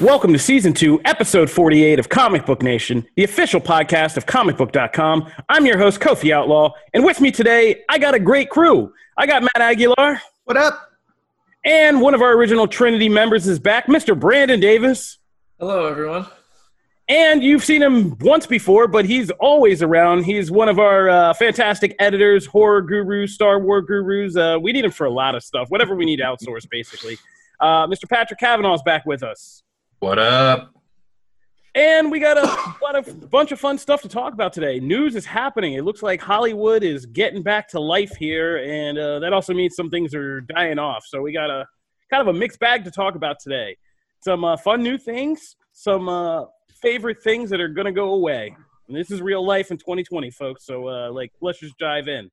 Welcome to season two, episode 48 of Comic Book Nation, the official podcast of comicbook.com. I'm your host, Kofi Outlaw, and with me today, I got a great crew. I got Matt Aguilar. What up? And one of our original Trinity members is back, Mr. Brandon Davis. Hello, everyone. And you've seen him once before, but he's always around. He's one of our uh, fantastic editors, horror gurus, Star Wars gurus. Uh, we need him for a lot of stuff, whatever we need outsourced, basically. Uh, Mr. Patrick Kavanaugh is back with us. What up? And we got a bunch of fun stuff to talk about today. News is happening. It looks like Hollywood is getting back to life here, and uh, that also means some things are dying off. So we got a kind of a mixed bag to talk about today. Some uh, fun new things, some uh, favorite things that are going to go away. And this is real life in 2020, folks. So uh, like, let's just dive in.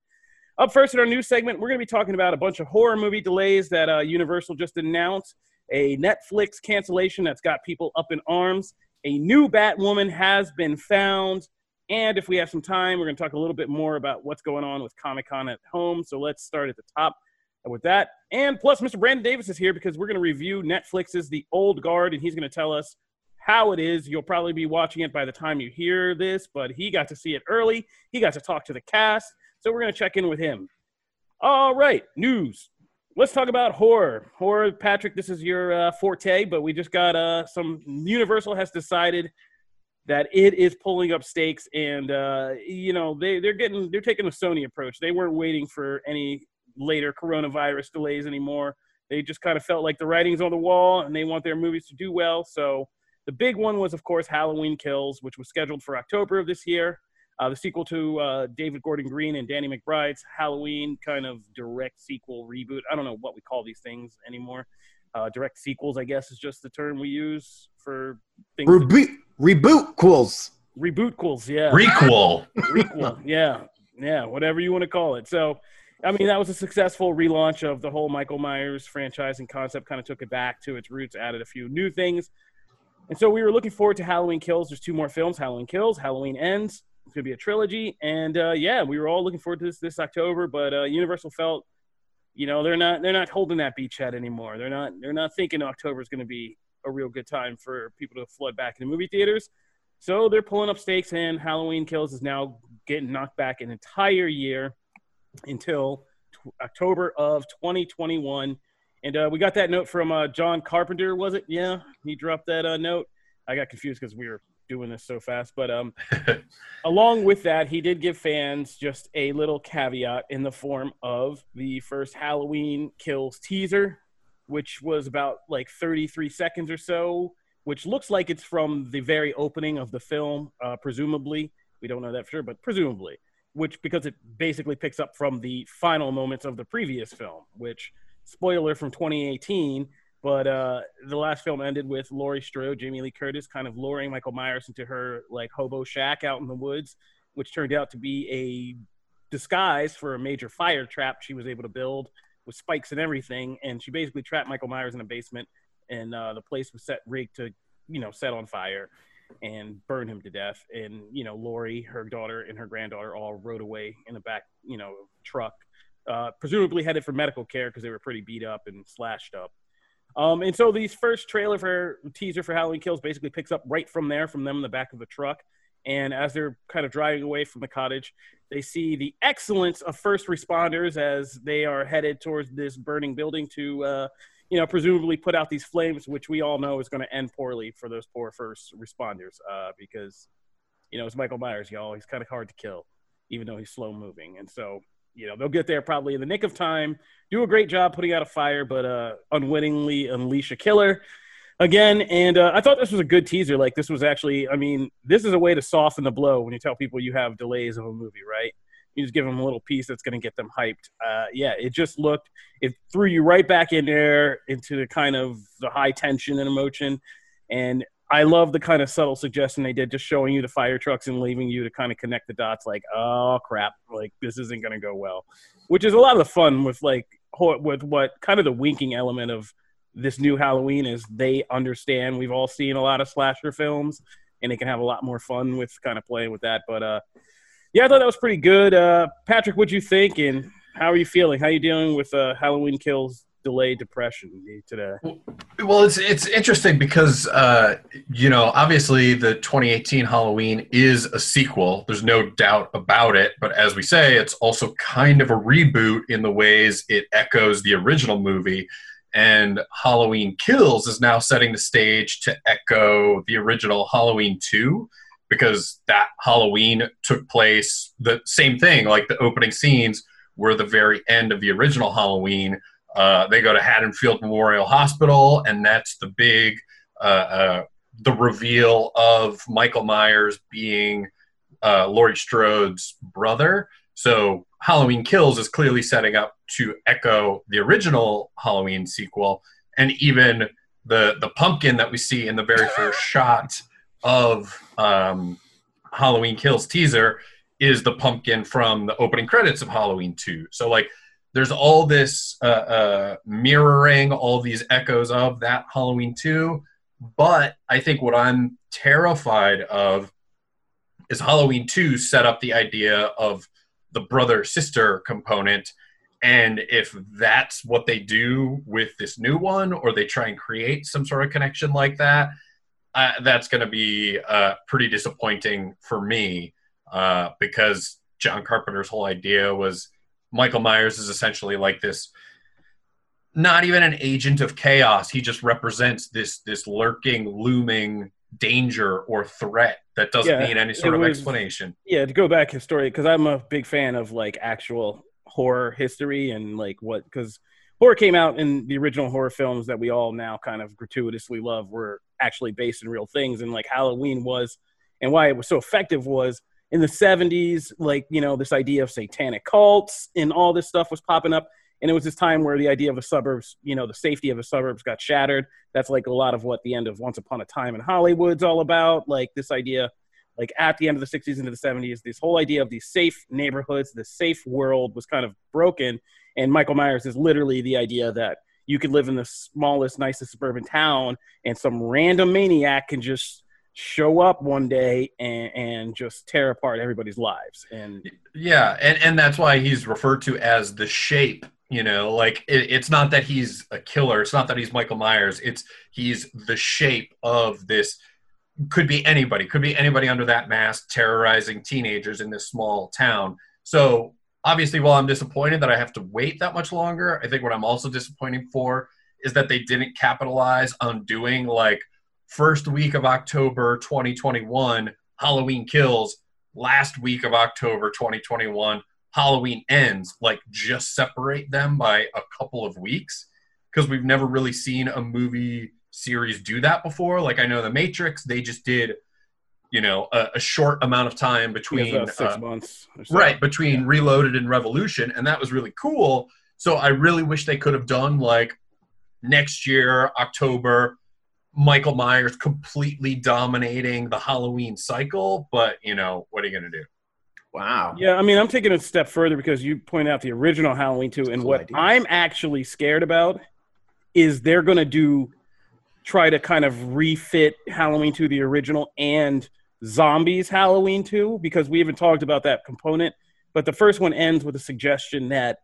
Up first in our news segment, we're going to be talking about a bunch of horror movie delays that uh, Universal just announced a Netflix cancellation that's got people up in arms. A new Batwoman has been found. And if we have some time, we're going to talk a little bit more about what's going on with Comic Con at home. So let's start at the top with that. And plus, Mr. Brandon Davis is here because we're going to review Netflix's The Old Guard, and he's going to tell us how it is. You'll probably be watching it by the time you hear this, but he got to see it early. He got to talk to the cast. So we're going to check in with him. All right, news let's talk about horror. Horror, Patrick, this is your uh, forte, but we just got uh, some. Universal has decided that it is pulling up stakes, and uh, you know they they're getting they're taking a Sony approach. They weren't waiting for any later coronavirus delays anymore. They just kind of felt like the writing's on the wall, and they want their movies to do well. So the big one was, of course, Halloween Kills, which was scheduled for October of this year uh, the sequel to uh, David Gordon Green and Danny McBride's Halloween kind of direct sequel reboot. I don't know what we call these things anymore. Uh, direct sequels, I guess, is just the term we use for things. Reboot, reboot quills. Reboot quills, yeah. Requel. Requel, yeah, yeah, whatever you want to call it. So, I mean, that was a successful relaunch of the whole Michael Myers franchise and concept. Kind of took it back to its roots, added a few new things. And so we were looking forward to Halloween Kills. There's two more films: Halloween Kills, Halloween Ends. It's gonna be a trilogy, and uh, yeah, we were all looking forward to this this October. But uh, Universal felt, you know, they're not they're not holding that beachhead anymore. They're not they're not thinking October is to be a real good time for people to flood back into movie theaters. So they're pulling up stakes, and Halloween Kills is now getting knocked back an entire year until t- October of 2021. And uh, we got that note from uh, John Carpenter, was it? Yeah, he dropped that uh, note. I got confused because we were doing this so fast. But um, along with that, he did give fans just a little caveat in the form of the first Halloween Kills teaser, which was about like 33 seconds or so, which looks like it's from the very opening of the film, uh, presumably. We don't know that for sure, but presumably, which because it basically picks up from the final moments of the previous film, which, spoiler from 2018, but uh, the last film ended with Laurie Strode, Jamie Lee Curtis, kind of luring Michael Myers into her like hobo shack out in the woods, which turned out to be a disguise for a major fire trap she was able to build with spikes and everything. And she basically trapped Michael Myers in a basement, and uh, the place was set rigged to, you know, set on fire and burn him to death. And you know, Laurie, her daughter, and her granddaughter all rode away in the back, you know, truck, uh, presumably headed for medical care because they were pretty beat up and slashed up. Um, and so these first trailer for teaser for Halloween Kills basically picks up right from there, from them in the back of the truck. And as they're kind of driving away from the cottage, they see the excellence of first responders as they are headed towards this burning building to, uh, you know, presumably put out these flames, which we all know is going to end poorly for those poor first responders uh, because, you know, it's Michael Myers, y'all. He's kind of hard to kill, even though he's slow moving. And so you know they'll get there probably in the nick of time do a great job putting out a fire but uh unwittingly unleash a killer again and uh, i thought this was a good teaser like this was actually i mean this is a way to soften the blow when you tell people you have delays of a movie right You just give them a little piece that's going to get them hyped. Uh, yeah, it just looked, it threw you right back in there into the kind of the high tension and emotion. And I love the kind of subtle suggestion they did, just showing you the fire trucks and leaving you to kind of connect the dots. Like, oh crap, like this isn't going to go well, which is a lot of the fun with like with what kind of the winking element of this new Halloween is. They understand we've all seen a lot of slasher films, and they can have a lot more fun with kind of playing with that. But uh, yeah, I thought that was pretty good. Uh, Patrick, what'd you think, and how are you feeling? How are you dealing with uh, Halloween Kills delayed depression today? Well, it's it's interesting because uh, you know obviously the 2018 Halloween is a sequel. There's no doubt about it. But as we say, it's also kind of a reboot in the ways it echoes the original movie. And Halloween Kills is now setting the stage to echo the original Halloween 2 because that Halloween took place the same thing, like the opening scenes were the very end of the original Halloween uh, they go to Haddonfield Memorial Hospital, and that's the big uh, uh, the reveal of Michael Myers being uh, Laurie Strode's brother. So Halloween Kills is clearly setting up to echo the original Halloween sequel, and even the the pumpkin that we see in the very first shot of um, Halloween Kills teaser is the pumpkin from the opening credits of Halloween 2. So like there's all this uh, uh, mirroring, all these echoes of that Halloween 2. But I think what I'm terrified of is Halloween 2 set up the idea of the brother sister component. And if that's what they do with this new one, or they try and create some sort of connection like that, uh, that's going to be uh, pretty disappointing for me uh, because John Carpenter's whole idea was Michael Myers is essentially like this not even an agent of chaos. He just represents this this lurking, looming danger or threat that doesn't yeah, need any sort of was, explanation. Yeah, to go back history, because I'm a big fan of like actual horror history and like what because horror came out in the original horror films that we all now kind of gratuitously love were actually based in real things and like Halloween was and why it was so effective was in the 70s like you know this idea of satanic cults and all this stuff was popping up. And it was this time where the idea of the suburbs you know the safety of the suburbs got shattered. That's like a lot of what the end of once upon a time in hollywood's all about. Like this idea like at the end of the 60s into the 70s this whole idea of these safe neighborhoods the safe world was kind of broken. And michael myers is literally the idea that you could live in the smallest nicest suburban town and some random maniac can just show up one day and, and just tear apart everybody's lives. And yeah and, and that's why he's referred to as the shape you know like it, it's not that he's a killer it's not that he's michael myers it's he's the shape of this could be anybody could be anybody under that mask terrorizing teenagers in this small town. So obviously while i'm disappointed that i have to wait that much longer i think what i'm also disappointed for is that they didn't capitalize on doing like first week of October 2021, Halloween kills. Last week of October 2021, Halloween ends. Like, just separate them by a couple of weeks because we've never really seen a movie series do that before. Like, I know The Matrix, they just did, you know, a, a short amount of time between yeah, six uh, months, right? Between yeah. Reloaded and Revolution, and that was really cool. So I really wish they could have done like next year, October, Michael Myers completely dominating the Halloween cycle, but you know, what are you going to do? Wow. Yeah, I mean, I'm taking a step further because you point out the original Halloween 2 and cool what idea. I'm actually scared about is they're going to do try to kind of refit Halloween 2 the original and Zombie's Halloween 2 because we haven't talked about that component, but the first one ends with a suggestion that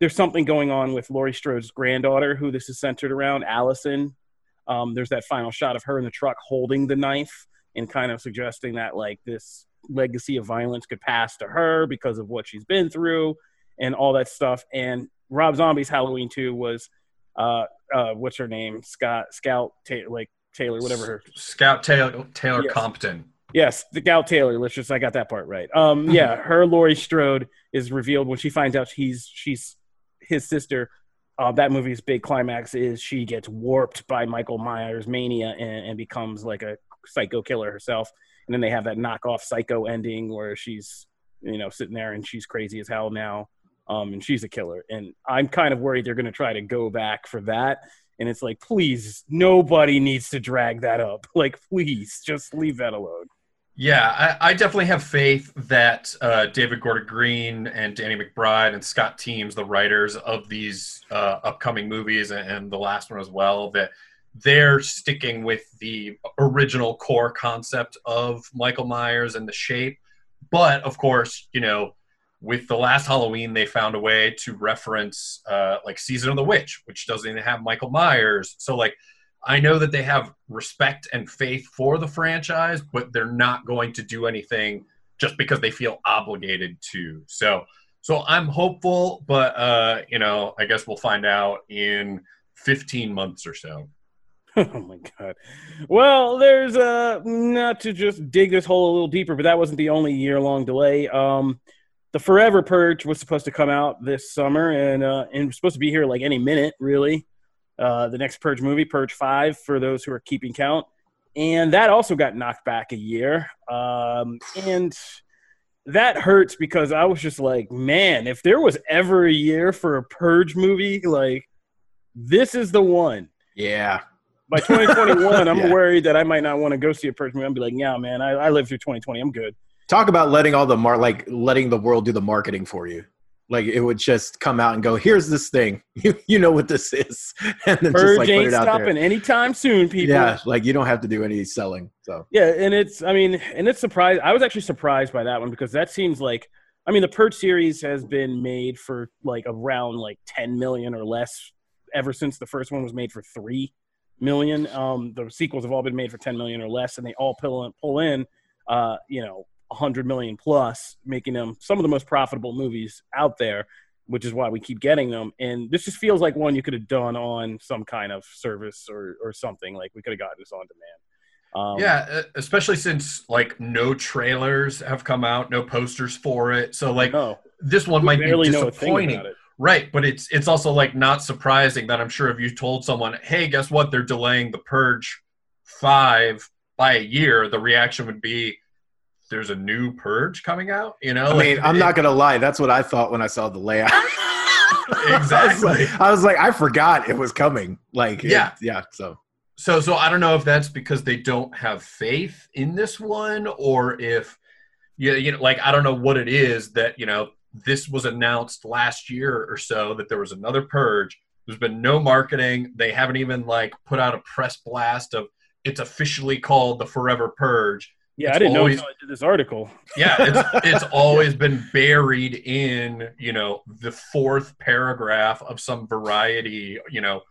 there's something going on with Laurie Strode's granddaughter who this is centered around, Allison, um, there's that final shot of her in the truck holding the knife and kind of suggesting that like this legacy of violence could pass to her because of what she's been through and all that stuff. And Rob Zombie's Halloween 2 was uh, uh, what's her name? Scott Scout Ta- like Taylor, whatever her Scout Taylor Taylor yes. Compton. Yes, the Scout Taylor. Let's just I got that part right. Um, yeah, her Laurie Strode is revealed when she finds out he's she's his sister uh, that movie's big climax is she gets warped by Michael Myers mania and, and, becomes like a psycho killer herself. And then they have that knockoff psycho ending where she's you know, sitting there and she's crazy as hell now. Um, and she's a killer. And I'm kind of worried they're going to try to go back for that. And it's like, please, nobody needs to drag that up. Like, please, just leave that alone. Yeah, I, I definitely have faith that uh, David Gordon Green and Danny McBride and Scott Teems, the writers of these uh, upcoming movies and, and the last one as well, that they're sticking with the original core concept of Michael Myers and the shape. But of course, you know, with the last Halloween, they found a way to reference uh, like Season of the Witch, which doesn't even have Michael Myers. So like I know that they have respect and faith for the franchise, but they're not going to do anything just because they feel obligated to. So, so I'm hopeful, but uh, you know, I guess we'll find out in 15 months or so. oh my god. Well, there's uh not to just dig this hole a little deeper, but that wasn't the only year-long delay. Um, the Forever Purge was supposed to come out this summer, and uh, and supposed to be here like any minute, really uh, the next Purge movie, Purge 5, for those who are keeping count. And that also got knocked back a year. Um, and that hurts because I was just like, man, if there was ever a year for a Purge movie, like, this is the one. Yeah. By 2021, I'm yeah. worried that I might not want to go see a Purge movie. I'll be like, yeah, man, I, I lived through 2020. I'm good. Talk about letting all the mar like letting the world do the marketing for you. Like it would just come out and go, "Here's this thing. You you know what this is," and then Purge just like ain't put it out stopping there. anytime soon, people. Yeah, like you don't have to do any selling. So yeah, and it's I mean, and it's surprised. I was actually surprised by that one because that seems like I mean, the Purge series has been made for like around like 10 million or less ever since the first one was made for 3 million. Um, the sequels have all been made for 10 million or less, and they all pull in, pull in uh, you know, 100 million plus, making them some of the most profitable movies out there, which is why we keep getting them. And this just feels like one you could have done on some kind of service or, or something. Like we could have gotten this on demand. Um, yeah, especially since like no trailers have come out, no posters for it. So like no, this one might be disappointing. Right, but it's it's also like not surprising that I'm sure if you told someone, "Hey, guess what? They're delaying the Purge 5 by a year," the reaction would be, there's a new purge coming out you know? I like, mean i'm it, not gonna lie that's what i thought when i saw the layout. Exactly. I was, like, I was, like, I forgot it was coming. Like yeah it, yeah. so. So so i don't know if that's because they don't have faith in this one or if you, you know like i don't know what it is that you know this was announced last year or so that there was another purge. There's been no marketing. They haven't even like put out a press blast of it's officially called the forever purge yeah, it's I didn't always, know I did this article. yeah, it's it's always been buried in you know the fourth paragraph of some variety you know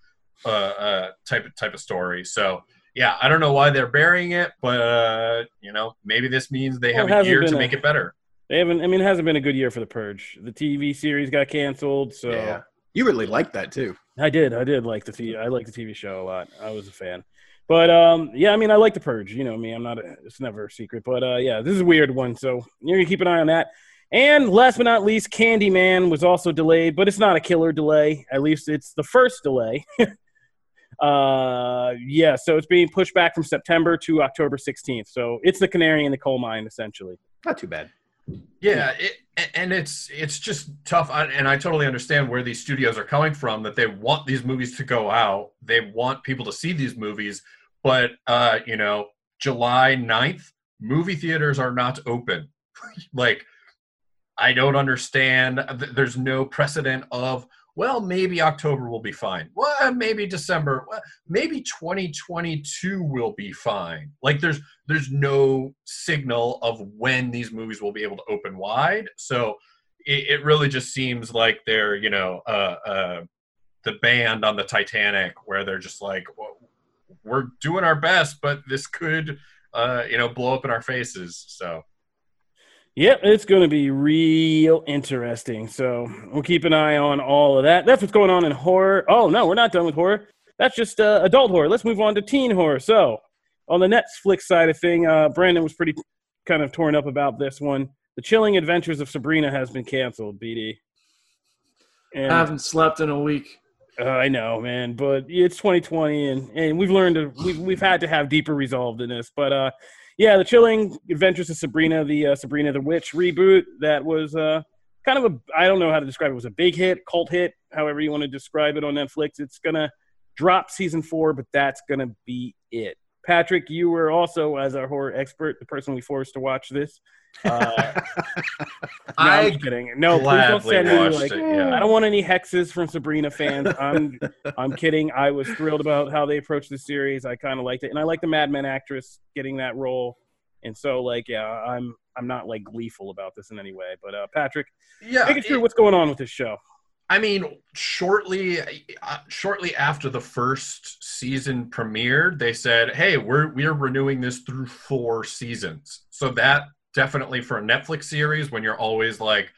uh, uh, type of type of story. So yeah, I don't know why they're burying it, but uh, you know maybe this means they well, have a year to a, make it better. They haven't. I mean, it hasn't been a good year for the Purge. The TV series got canceled, so yeah. you really liked that too. I did. I did like the TV. I like the TV show a lot. I was a fan. But um, yeah, I mean, I like the Purge. You know me. I'm not. A, it's never a secret. But uh, yeah, this is a weird one. So you're gonna keep an eye on that. And last but not least, Candyman was also delayed, but it's not a killer delay. At least it's the first delay. uh, yeah, so it's being pushed back from September to October 16th. So it's the canary in the coal mine, essentially. Not too bad. Yeah, it, and it's it's just tough, and I totally understand where these studios are coming from. That they want these movies to go out, they want people to see these movies, but uh, you know, July 9th, movie theaters are not open. like, I don't understand. There's no precedent of well, maybe October will be fine. Well, maybe December. Well, maybe 2022 will be fine. Like there's there's no signal of when these movies will be able to open wide. So it, it really just seems like they're you know uh, uh, the band on the Titanic where they're just like well, we're doing our best, but this could uh, you know blow up in our faces. So Yep, it's going to be real interesting. So we'll keep an eye on all of that. That's what's going on in horror. Oh, no, we're not done with horror. That's just uh, adult horror. Let's move on to teen horror. So on the Netflix side of thing, uh, Brandon was pretty kind of torn up about this one. The Chilling Adventures of Sabrina has been canceled, BD. And, I haven't slept in a week. Uh, I know, man, but it's 2020, and, and we've learned to we've we've had to have deeper resolve than this. But uh, yeah, the chilling adventures of Sabrina, the uh, Sabrina the Witch reboot that was uh, kind of a I don't know how to describe it. it was a big hit, cult hit, however you want to describe it on Netflix. It's gonna drop season four, but that's gonna be it. Patrick, you were also as our horror expert, the person we forced to watch this. Uh, no, I I'm kidding. No, please don't send me like it, yeah. I don't want any hexes from Sabrina fans. I'm I'm kidding. I was thrilled about how they approached the series. I kind of liked it, and I like the Mad Men actress getting that role. And so, like, yeah, I'm I'm not like gleeful about this in any way. But uh, Patrick, yeah, take us through what's going on with this show. I mean, shortly, uh, shortly after the first season premiered, they said, "Hey, we're we're renewing this through four seasons." So that definitely for a Netflix series, when you're always like,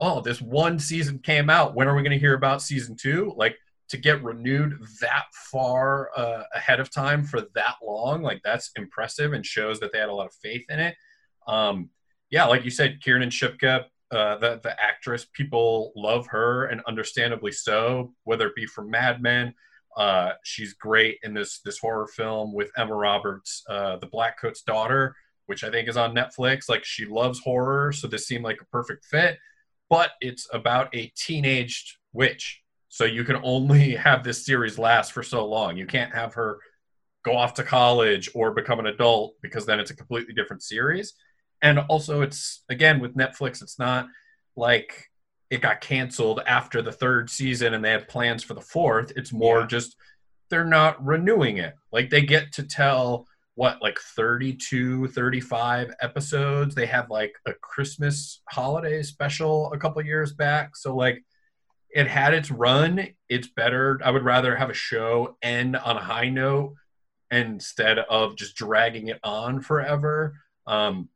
"Oh, this one season came out. When are we going to hear about season two? Like to get renewed that far uh, ahead of time for that long, like that's impressive and shows that they had a lot of faith in it. Um, yeah, like you said, Kiernan Shipka uh, the the actress. People love her, and understandably so. Whether it be from Mad Men, uh, she's great in this this horror film with Emma Roberts, uh, the Black Coat's daughter, which I think is on Netflix. Like she loves horror, so this seemed like a perfect fit. But it's about a teenaged witch, so you can only have this series last for so long. You can't have her go off to college or become an adult because then it's a completely different series and also it's again with netflix it's not like it got canceled after the third season and they had plans for the fourth it's more Yeah. just they're not renewing it like they get to tell what like 32 35 episodes? They had like a christmas holiday special a couple years back. So like it had its run. It's better. I would rather have a show end on a high note instead of just dragging it on forever. Um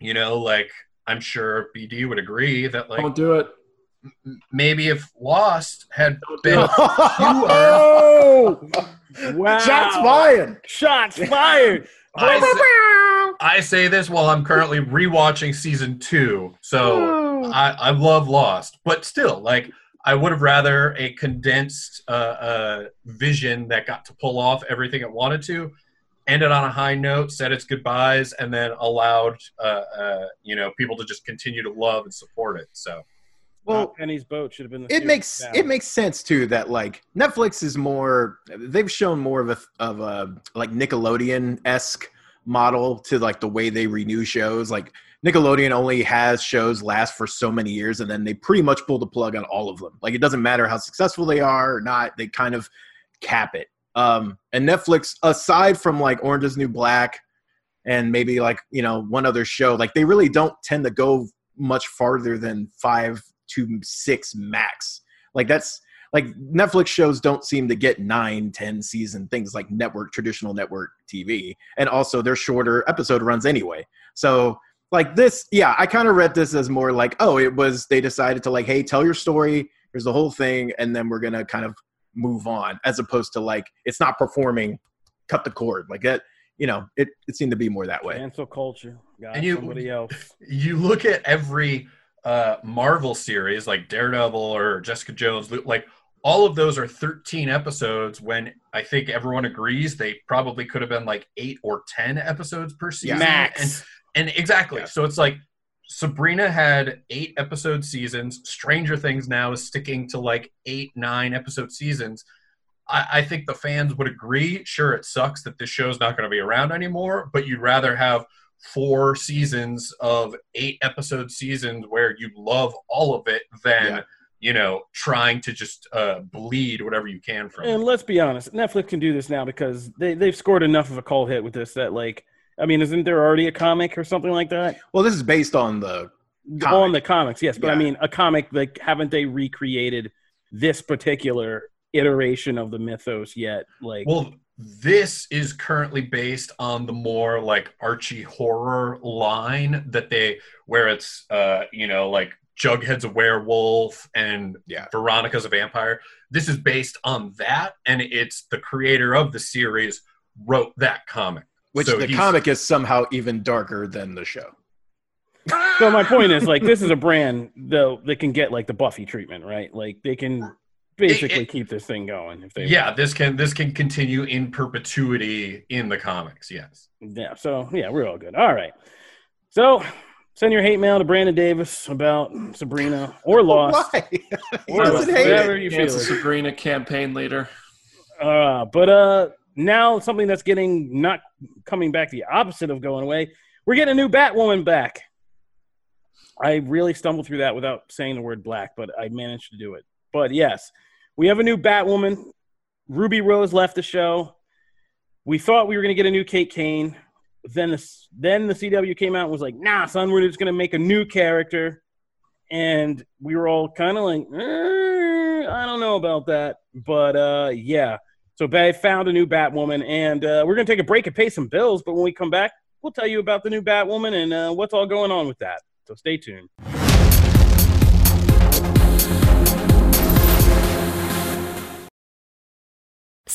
you know like i'm sure bd would agree that like Don't do it. M- maybe if lost had been it. Oh, wow! Shots fired. Shots fired! I, say, I say this while i'm currently rewatching season two so I, I love lost but still like i would have rather a condensed uh, uh, vision that got to pull off everything it wanted to ended on a high note said its goodbyes and then allowed uh, uh, you know people to just continue to love and support it so Well, Penny's boat should have been. The it makes it makes sense too that like Netflix is more they've shown more of a of a like Nickelodeon esque model to like the way they renew shows. Like Nickelodeon only has shows last for so many years, and then they pretty much pull the plug on all of them. Like it doesn't matter how successful they are or not; they kind of cap it. Um, and Netflix, aside from like Orange Is New Black and maybe like you know one other show, like they really don't tend to go much farther than five to six max. Like that's like Netflix shows don't seem to get nine, ten season things like network traditional network TV, and also they're shorter episode runs anyway. So like this, yeah, I kind of read this as more like, oh, it was they decided to like, hey, tell your story. Here's the whole thing, and then we're gonna kind of move on, as opposed to like it's not performing, cut the cord like that. You know, it it seemed to be more that way. cancel culture. Got And you- somebody else. you look at every uh, Marvel series like Daredevil or Jessica Jones, like all of those are 13 episodes when I think everyone agrees they probably could have been like eight or 10 episodes per season. Max. And, and exactly. Yeah. So it's like Sabrina had eight episode seasons. Stranger Things now is sticking to like eight, nine episode seasons. I, I think the fans would agree. Sure, it sucks that this show's not going to be around anymore, but you'd rather have four seasons of eight episode seasons where you love all of it than Yeah. you know trying to just uh, bleed whatever you can from And it. let's be honest, Netflix can do this now because they they've scored enough of a cult hit with this that like, I mean, isn't there already a comic or something like that Well, this is based on the Comic. on the comics? Yes, but I mean, a comic like haven't they recreated this particular iteration of the mythos yet? Like, Well, this is currently based on the more like Archie horror line that they where it's uh you know like Jughead's a werewolf and Yeah. Veronica's a vampire. This is based on that, and it's the creator of the series wrote that comic. which So the comic is somehow even darker than the show. so my point is like, this is a brand though that can get like the Buffy treatment, right? Like they can basically It- it- keep this thing going if they Yeah, this can this can continue in perpetuity in the comics. Yes. Yeah, so yeah, we're all good. All right. So send your hate mail to Brandon Davis about Sabrina or Lost. Why? Or doesn't hate whatever it. you It's a feel. Sabrina campaign leader. Uh, but uh, now something that's getting not coming back the opposite of going away. We're getting a new Batwoman back. I really stumbled through that without saying the word black, but I managed to do it. But yes, we have a new Batwoman. Ruby Rose left the show. We thought we were going to get a new Kate Kane. Then the then the CW came out and was like, "Nah, son, we're just going to make a new character." And we were all kind of like, eh, "I don't know about that," but uh, yeah. So Bay found a new Batwoman, and uh, we're going to take a break and pay some bills. But when we come back, we'll tell you about the new Batwoman and uh, what's all going on with that. So stay tuned.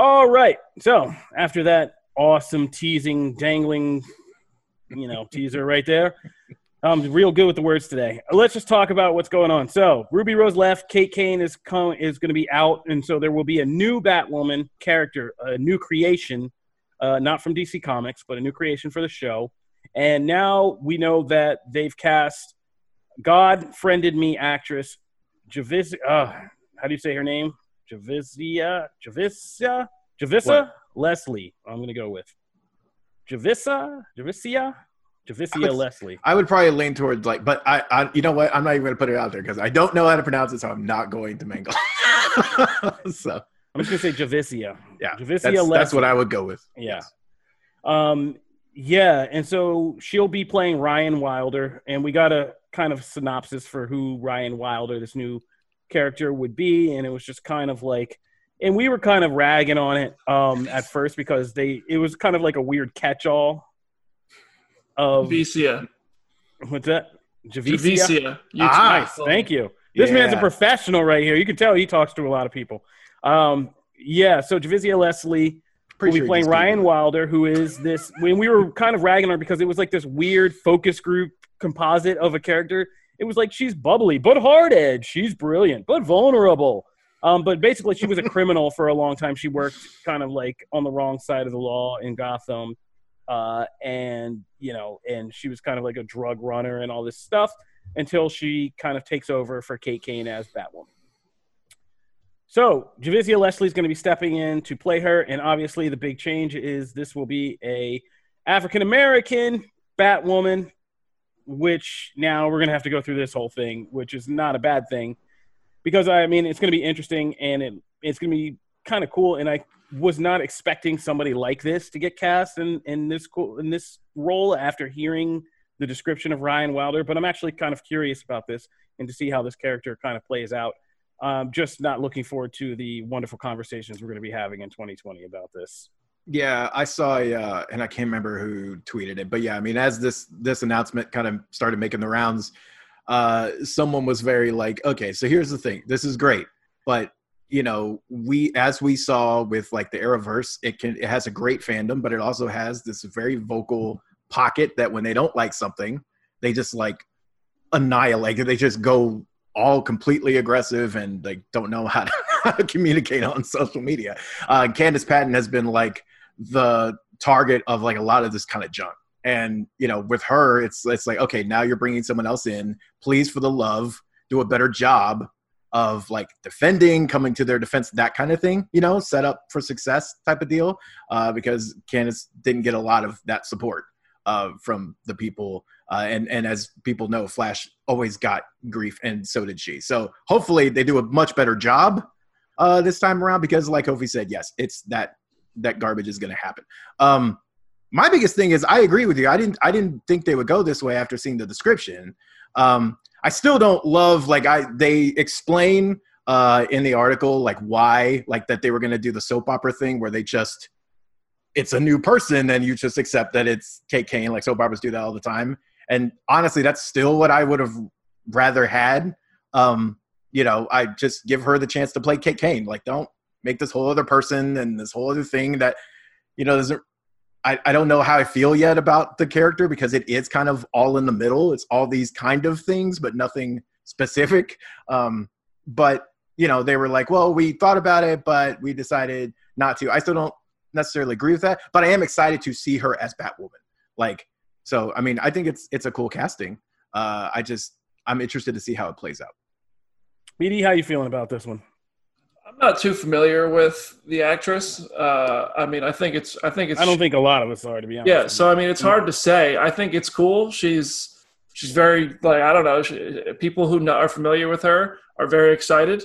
All right. So after that awesome teasing, dangling, you know, teaser right there, I'm real good with the words today. Let's just talk about what's going on. So Ruby Rose left. Kate Kane is com- is going to be out, and so there will be a new Batwoman character, a new creation, uh, not from DC Comics, but a new creation for the show. And now we know that they've cast God friended me actress Javis. Uh, how do you say her name? Javisia, Javisia, Javissa What? Leslie. I'm going to go with Javissa, Javisia, Javisia I would- Leslie. I would probably lean towards like, but I, I you know what? I'm not even going to put it out there because I don't know how to pronounce it, so I'm not going to mangle. so I'm just gonna say Javisia. yeah, Javisia that's, that's what I would go with. Yeah. Um, yeah, and so she'll be playing Ryan Wilder, and we got a kind of synopsis for who Ryan Wilder, this new character, would be, and it was just kind of like, and we were kind of ragging on it um, at first because they, it was kind of like a weird catch-all of Vicia. what's that? Javisia. Javicia. You Ah, Nice, thank you. This man's a professional right here. You can tell he talks to a lot of people. Um, yeah, so Javicia Leslie Pretty will be sure playing Ryan Googled. Wilder, who is this. When we were kind of ragging on her because it was like this weird focus group composite of a character. It was like she's bubbly, but hard edge. She's brilliant, but vulnerable. Um, but basically, she was a criminal for a long time. She worked kind of like on the wrong side of the law in Gotham, uh, and you know, and she was kind of like a drug runner and all this stuff until she kind of takes over for Kate Kane as Batwoman. So Javicia Leslie is going to be stepping in to play her, and obviously the big change is this will be a African American Batwoman, which now we're going to have to go through this whole thing, which is not a bad thing, because I mean it's going to be interesting and it, it's going to be kind of cool. And I was not expecting somebody like this to get cast in in this cool in this role after hearing the description of Ryan Wilder, but I'm actually kind of curious about this and to see how this character kind of plays out. Um, just not looking forward to the wonderful conversations we're going to be having in 2020 about this. Yeah, I saw, uh, and I can't remember who tweeted it, but yeah, I mean, as this this announcement kind of started making the rounds, uh, someone was very like, okay, so here's the thing. This is great, but you know, we as we saw with like the Arrowverse, it can it has a great fandom, but it also has this very vocal pocket that when they don't like something, they just like annihilate. They just go all completely aggressive and like don't know how to, how to communicate on social media. Uh, Candace Patton has been like the target of like a lot of this kind of junk. And you know, with her, it's it's like okay, now you're bringing someone else in. Please, for the love, do a better job of like defending, coming to their defense, that kind of thing. You know, set up for success type of deal. Uh, because Candace didn't get a lot of that support uh, from the people. Uh, and and as people know, Flash always got grief, and so did she. So hopefully they do a much better job uh, this time around because, like Kofi said, yes, it's that that garbage is going to happen. Um, my biggest thing is I agree with you. I didn't I didn't think they would go this way after seeing the description. Um, I still don't love like I they explain uh, in the article like why like that they were going to do the soap opera thing where they just it's a new person and you just accept that it's Kate Kane like soap operas do that all the time. And honestly, that's still what I would have rather had. Um, you know, I just give her the chance to play Kate Kane. Like, don't make this whole other person and this whole other thing that you know doesn't I, I don't know how I feel yet about the character because it is kind of all in the middle. It's all these kind of things, but nothing specific. Um, but you know, they were like, "Well, we thought about it, but we decided not to." I still don't necessarily agree with that, but I am excited to see her as Batwoman. Like, so I mean, I think it's it's a cool casting. Uh, I just I'm interested to see how it plays out. BD, how you feeling about this one? I'm not too familiar with the actress. Uh, I mean, I think it's. I think it's. I don't think a lot of us are, to be honest. Yeah, so I mean, it's hard to say. I think it's cool. She's she's very like I don't know. She, people who are familiar with her are very excited.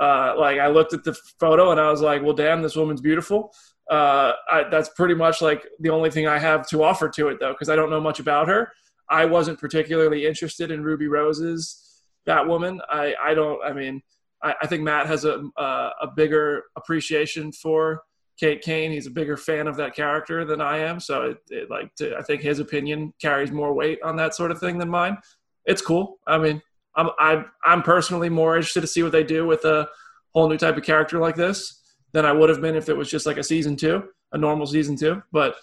Uh, like I looked at the photo and I was like, well, damn, this woman's beautiful. Uh, I, that's pretty much like the only thing I have to offer to it though, because I don't know much about her. I wasn't particularly interested in Ruby Rose's Batwoman. I I don't. I mean. I, I think Matt has a, a, a bigger appreciation for Kate Kane. He's a bigger fan of that character than I am, so it, it like to, I think his opinion carries more weight on that sort of thing than mine. It's cool. I mean, I'm I'm I'm personally more interested to see what they do with a whole new type of character like this than I would have been if it was just like a season two, a normal season two. But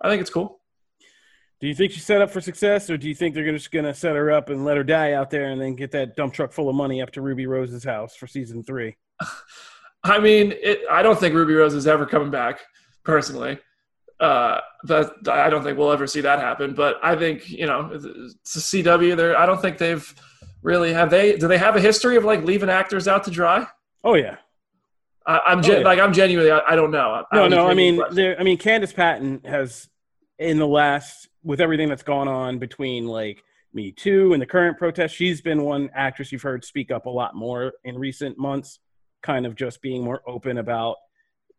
I think it's cool. Do you think she's set up for success, or do you think they're just going to set her up and let her die out there and then get that dump truck full of money up to Ruby Rose's house for season three? I mean, it, I don't think Ruby Rose is ever coming back, personally. Uh, that I don't think we'll ever see that happen. But I think you know, it's a CW. There, I don't think they've really have they. Do they have a history of like leaving actors out to dry? Oh yeah. I, I'm gen- Oh, yeah. like I'm genuinely. I, I don't know. No, was no. I mean, I mean, Candace Patton has, in the last, with everything that's gone on between like Me Too and the current protest, she's been one actress you've heard speak up a lot more in recent months, kind of just being more open about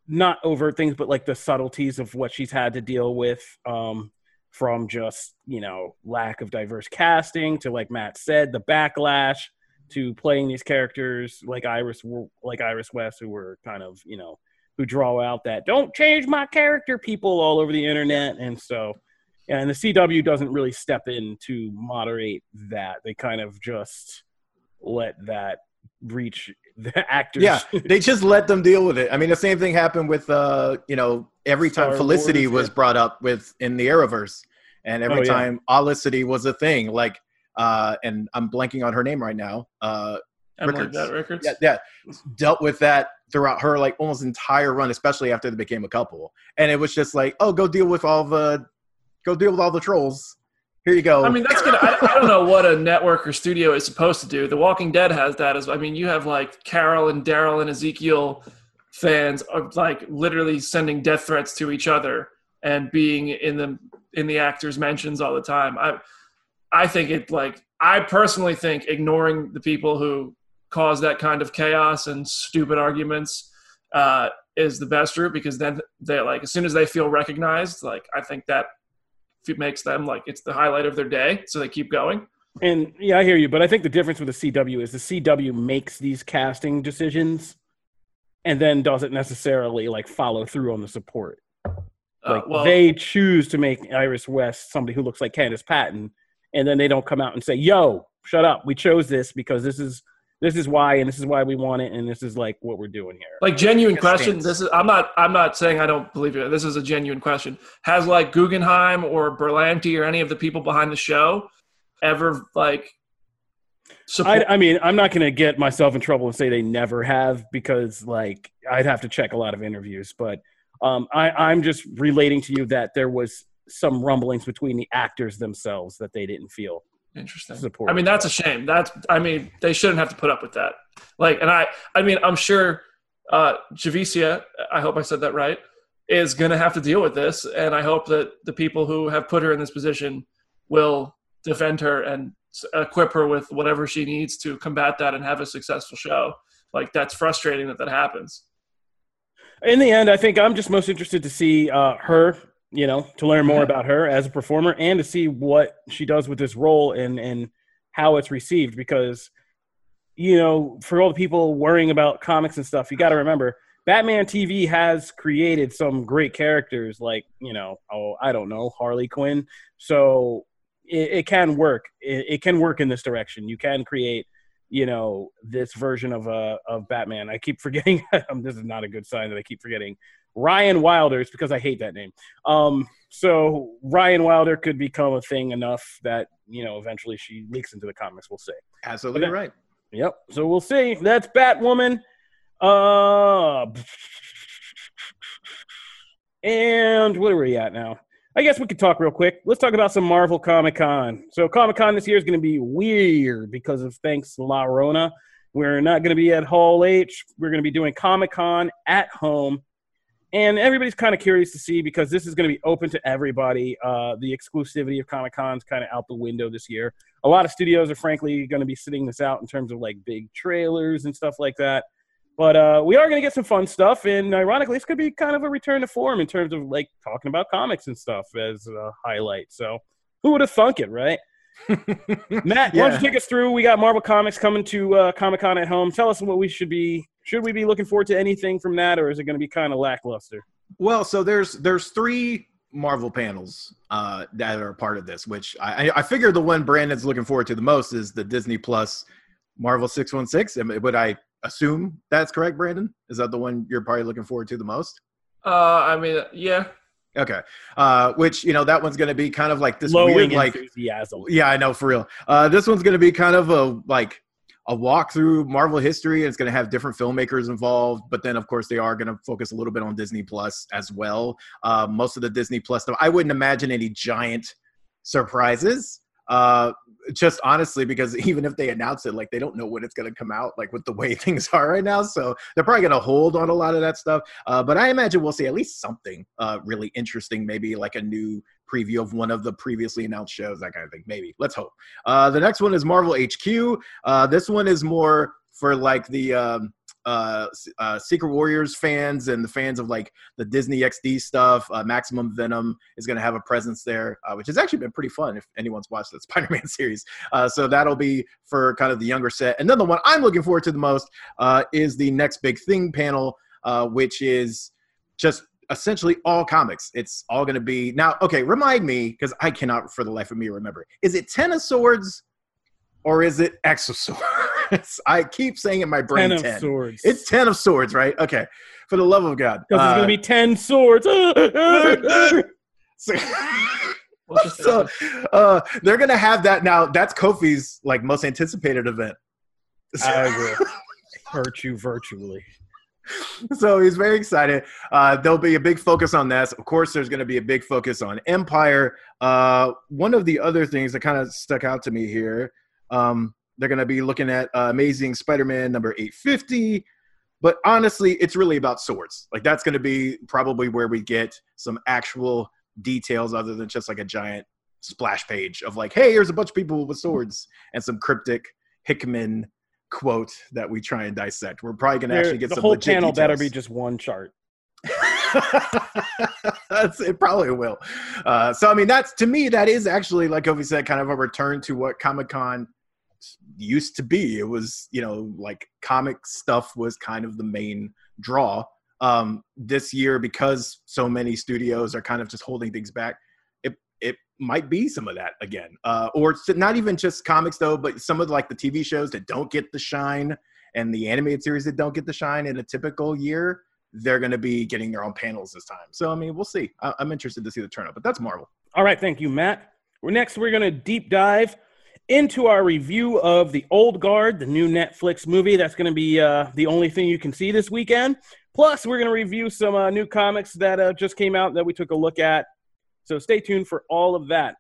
not overt things, but like the subtleties of what she's had to deal with. Um, from just you know lack of diverse casting to like Matt said, the backlash to playing these characters like Iris, like Iris West, who were kind of you know who draw out that don't change my character people all over the internet and so and the cw doesn't really step in to moderate that they kind of just let that reach the actors Yeah, they just let them deal with it. I mean, the same thing happened with uh, you know, every time Felicity Wars, was yeah. brought up with in the Arrowverse, and every Oh, yeah. time Olicity was a thing, like uh, and I'm blanking on her name right now. Uh, Rickards. Beth Rickards. yeah, yeah, dealt with that throughout her like almost entire run, especially after they became a couple. And it was just like, oh, go deal with all the, go deal with all the trolls. Here you go. I mean, that's gonna. I, I don't know what a network or studio is supposed to do. The Walking Dead has that. As I mean, you have like Carol and Daryl and Ezekiel fans are like literally sending death threats to each other and being in the in the actors' mentions all the time. I I think it like I personally think ignoring the people who cause that kind of chaos and stupid arguments uh, is the best route because then they like as soon as they feel recognized, like I think that it makes them like it's the highlight of their day, so they keep going. and yeah i hear you but i think the difference with the cw is the cw makes these casting decisions and then doesn't necessarily like follow through on the support Uh, like well, they choose to make iris west somebody who looks like candace patton and then they don't come out and say yo shut up. We chose this because this is this is why, and this is why we want it, and this is like what we're doing here. Like genuine question. This is I'm not I'm not saying I don't believe you. This is a genuine question. Has like Guggenheim or Berlanti or any of the people behind the show ever like support I, I mean, I'm not going to get myself in trouble and say they never have because, like, I'd have to check a lot of interviews. But um, I, I'm just relating to you that there was some rumblings between the actors themselves that they didn't feel Interesting. support. I mean, that's a shame. That's I mean, they shouldn't have to put up with that. Like, and I I mean, I'm sure uh Javicia, I hope I said that right, is going to have to deal with this, and I hope that the people who have put her in this position will defend her and equip her with whatever she needs to combat that and have a successful show. Like, that's frustrating that that happens. in the end, I think I'm just most interested to see uh, her, you know, to learn more about her as a performer and to see what she does with this role and and how it's received. Because, you know, for all the people worrying about comics and stuff, you got to remember Batman TV has created some great characters, like you know, oh, I don't know, Harley Quinn. So it, it can work. It, it can work in this direction. You can create you know this version of uh of Batman. I keep forgetting. um, this is not a good sign that I keep forgetting Ryan Wilder. Wilder's because I hate that name. Um, so Ryan Wilder could become a thing enough that you know eventually she leaks into the comics. We'll see. Absolutely right. Yep. So we'll see. That's Batwoman. Uh, and what are we at now? I guess we could talk real quick. Let's talk about some Marvel Comic Con. So Comic Con this year is going to be weird because of thanks La Rona. We're not going to be at Hall H. We're going to be doing Comic Con at home. And everybody's kind of curious to see because this is going to be open to everybody. Uh, the exclusivity of Comic Con's kind of out the window this year a lot of studios are frankly going to be sitting this out in terms of like big trailers and stuff like that. But uh, we are going to get some fun stuff, and ironically, this could be kind of a return to form in terms of like talking about comics and stuff as a highlight. So, who would have thunk it, right? Matt, why don't Yeah. you take us through? We got Marvel Comics coming to uh, Comic Con at home. Tell us what we should be. Should we be looking forward to anything from that, or is it going to be kind of lackluster? Well, so there's there's three Marvel panels uh, that are part of this, which I, I I figure the one Brandon's looking forward to the most is the Disney Plus Marvel six one six. Would I assume that's correct, Brandon? Is that the one you're probably looking forward to the most? Uh, I mean, yeah, Okay, uh, which you know that one's going to be kind of like this Glowing weird like enthusiasm. yeah, I know for real. Uh, this one's going to be kind of a like a walk through Marvel history. and It's going to have different filmmakers involved, but then of course they are going to focus a little bit on Disney Plus as well. Uh, most of the Disney Plus stuff, I wouldn't imagine any giant surprises. Uh, just honestly, because even if they announce it, like they don't know when it's going to come out, like with the way things are right now. So they're probably going to hold on a lot of that stuff. Uh, but I imagine we'll see at least something uh, really interesting, maybe like a new preview of one of the previously announced shows, that kind of thing. Maybe. Let's hope. Uh, the next one is Marvel HQ. Uh, this one is more for like the um, uh, uh, Secret Warriors fans and the fans of like the Disney XD stuff. Uh, Maximum Venom is going to have a presence there, uh, which has actually been pretty fun if anyone's watched the Spider Man series. Uh, so that'll be for kind of the younger set. And then the one I'm looking forward to the most uh, is the next big thing panel, uh, which is just essentially all comics. It's all going to be now. Okay, remind me because I cannot for the life of me remember. Is it Ten of Swords or is it X of Swords? I keep saying in my brain ten, of swords. It's Ten of Swords, right? Okay, for the love of God. because Uh, it's going to be ten swords. so, so, uh, they're gonna have that now. That's Kofi's like most anticipated event. I will hurt you virtually. so he's very excited. Uh, there'll be a big focus on this. Of course, there's going to be a big focus on Empire. Uh, one of the other things that kind of stuck out to me here, um, they're going to be looking at uh, Amazing Spider-Man number 850. But honestly, it's really about swords. Like that's going to be probably where we get some actual details, other than just like a giant splash page of like, "Hey, here's a bunch of people with swords," and some cryptic Hickman quote that we try and dissect. We're probably going to actually get the some whole legit panel better be just one chart. That's, it probably will. Uh, so I mean, that's to me that is actually like Kofi said, kind of a return to what Comic Con used to be. It was you know like comic stuff was kind of the main draw. Um, this year, because so many studios are kind of just holding things back, might be some of that again, uh, or not even just comics though, but some of like the TV shows that don't get the shine and the animated series that don't get the shine in a typical year. They're going to be getting their own panels this time. So I mean, we'll see. I- I'm interested to see the turnout, but that's Marvel. All right, thank you, Matt. We're next. We're going to deep dive into our review of the Old Guard, the new Netflix movie. That's going to be uh, the only thing you can see this weekend. Plus, we're going to review some uh, new comics that uh, just came out that we took a look at. So stay tuned for all of that.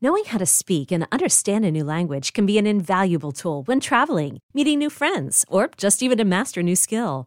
Knowing how to speak and understand a new language can be an invaluable tool when traveling, meeting new friends, or just even to master a new skill.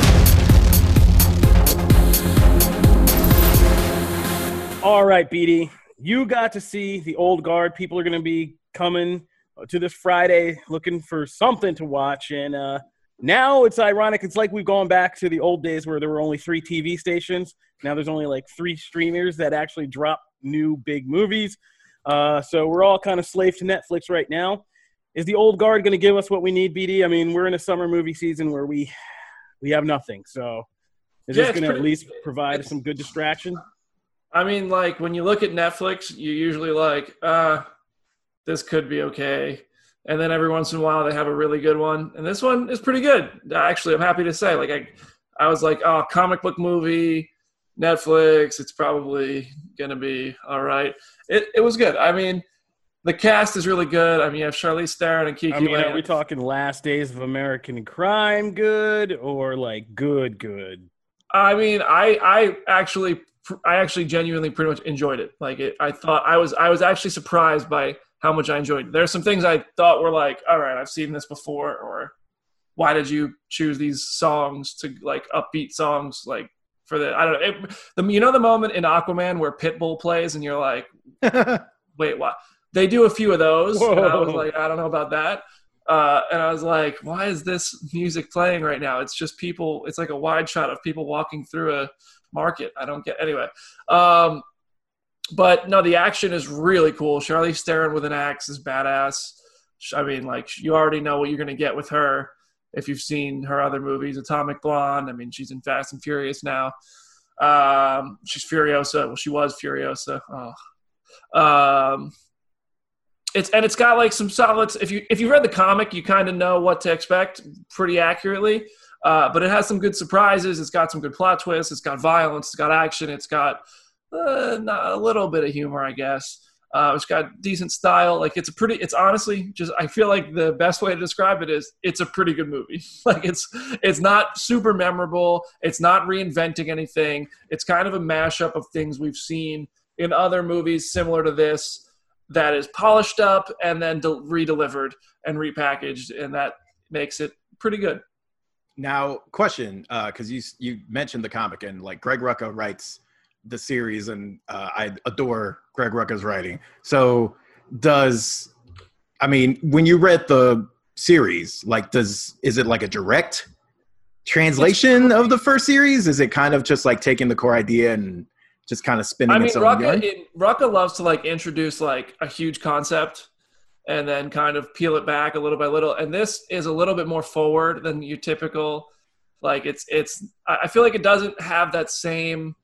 All right, BD, you got to see the old guard. People are going to be coming to this Friday looking for something to watch. And uh, now it's ironic. It's like we've gone back to the old days where there were only three TV stations. Now there's only like three streamers that actually drop new big movies. Uh, so we're all kind of slave to Netflix right now. Is the old guard going to give us what we need, BD? I mean, we're in a summer movie season where we we have nothing. So is Yeah, this going to at least provide some good distraction? I mean, like when you look at Netflix, you usually like, uh, this could be okay. And then every once in a while they have a really good one. And this one is pretty good. Actually, I'm happy to say. Like I I was like, oh, comic book movie, Netflix, it's probably gonna be all right. It it was good. I mean, the cast is really good. I mean, you have Charlize Theron and Kiki I mean, are we talking Last Days of American Crime good or like good good? I mean, I I actually I actually genuinely pretty much enjoyed it. Like it, I thought I was I was actually surprised by how much I enjoyed. it. There are some things I thought were like, all right, I've seen this before, or why did you choose these songs to like upbeat songs like for the I don't know. It, the, you know the moment in Aquaman where Pitbull plays and you're like, wait, what? They do a few of those. And I was like, I don't know about that. Uh, and I was like, why is this music playing right now? It's just people. It's like a wide shot of people walking through a market. I don't get. Anyway, um, but no, the action is really cool. Charlize Theron with an axe is badass. I mean, like you already know what you're gonna get with her if you've seen her other movies, Atomic Blonde. I mean, she's in Fast and Furious now. Um, she's Furiosa. Well, she was Furiosa. Oh. Um, it's and it's got like some solids. If you if you read the comic, you kind of know what to expect pretty accurately. Uh, but it has some good surprises. It's got some good plot twists. It's got violence. It's got action. It's got uh, a little bit of humor, I guess. Uh, it's got decent style. Like it's a pretty. It's honestly just. I feel like the best way to describe it is it's a pretty good movie. like it's it's not super memorable. It's not reinventing anything. It's kind of a mashup of things we've seen in other movies similar to this that is polished up and then del- redelivered and repackaged, and that makes it pretty good. Now, question, because you you mentioned the comic and like Greg Rucka writes the series, and uh, I adore Greg Rucka's writing. So, does I mean when you read the series, like does is it like a direct translation of the first series? Is it kind of just like taking the core idea and just kind of spinning I mean, its own Rucka, it, Rucka loves to like introduce like a huge concept and then kind of peel it back a little by little. And this is a little bit more forward than your typical. Like it's it's. I feel like it doesn't have that same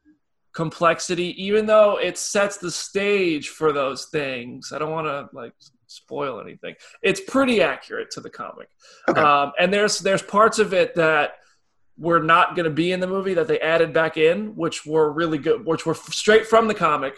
complexity, even though it sets the stage for those things. I don't want to like spoil anything. It's pretty accurate to the comic, Okay. um, and there's there's parts of it that were not going to be in the movie that they added back in, which were really good, which were straight from the comic.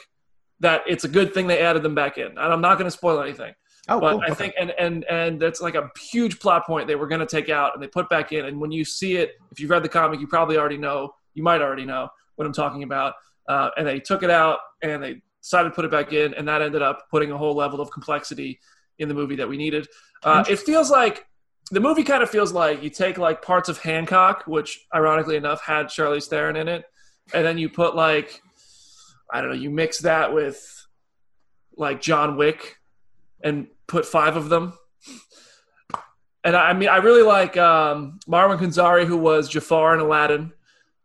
That it's a good thing they added them back in. And I'm not going to spoil anything. Oh, but cool. I Okay. think and and and that's like a huge plot point they were going to take out and they put back in. And when you see it, if you've read the comic, you probably already know. You might already know what I'm talking about. Uh, and they took it out and they decided to put it back in, and that ended up putting a whole level of complexity in the movie that we needed. Uh, it feels like the movie kind of feels like you take like parts of Hancock, which ironically enough had Charlize Theron in it, and then you put like I don't know, you mix that with like John Wick and put five of them. And I mean, I really like um, Marwan Kenzari, who was Jafar in Aladdin,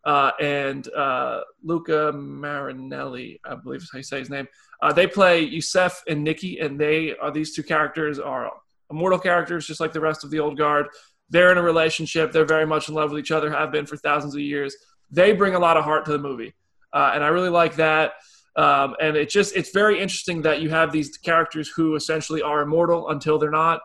uh, and uh, Luca Marinelli, I believe is how you say his name. Uh, they play Yusef and Nikki, and they are these two characters are immortal characters, just like the rest of the old guard. They're in a relationship. They're very much in love with each other. Have been for thousands of years. They bring a lot of heart to the movie, uh, and I really like that. Um, and it's just it's very interesting that you have these characters who essentially are immortal until they're not,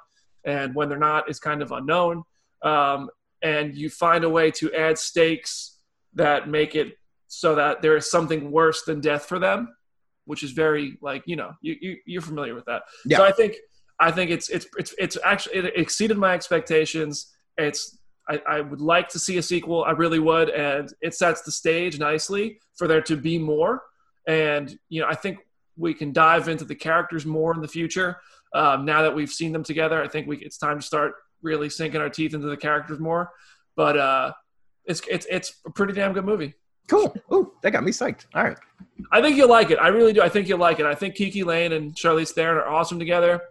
and when they're not is kind of unknown. Um, and you find a way to add stakes that make it so that there is something worse than death for them, which is very like you know you, you you're familiar with that. Yeah. So I think I think it's it's it's it's actually it exceeded my expectations. It's I, I would like to see a sequel. I really would, and it sets the stage nicely for there to be more. And you know, I think we can dive into the characters more in the future. Um, now that we've seen them together, I think we it's time to start really sinking our teeth into the characters more. But uh, it's it's it's a pretty damn good movie. Cool. Ooh, that got me psyched. All right. I think you'll like it. I really do. I think you'll like it. I think Kiki Layne and Charlize Theron are awesome together,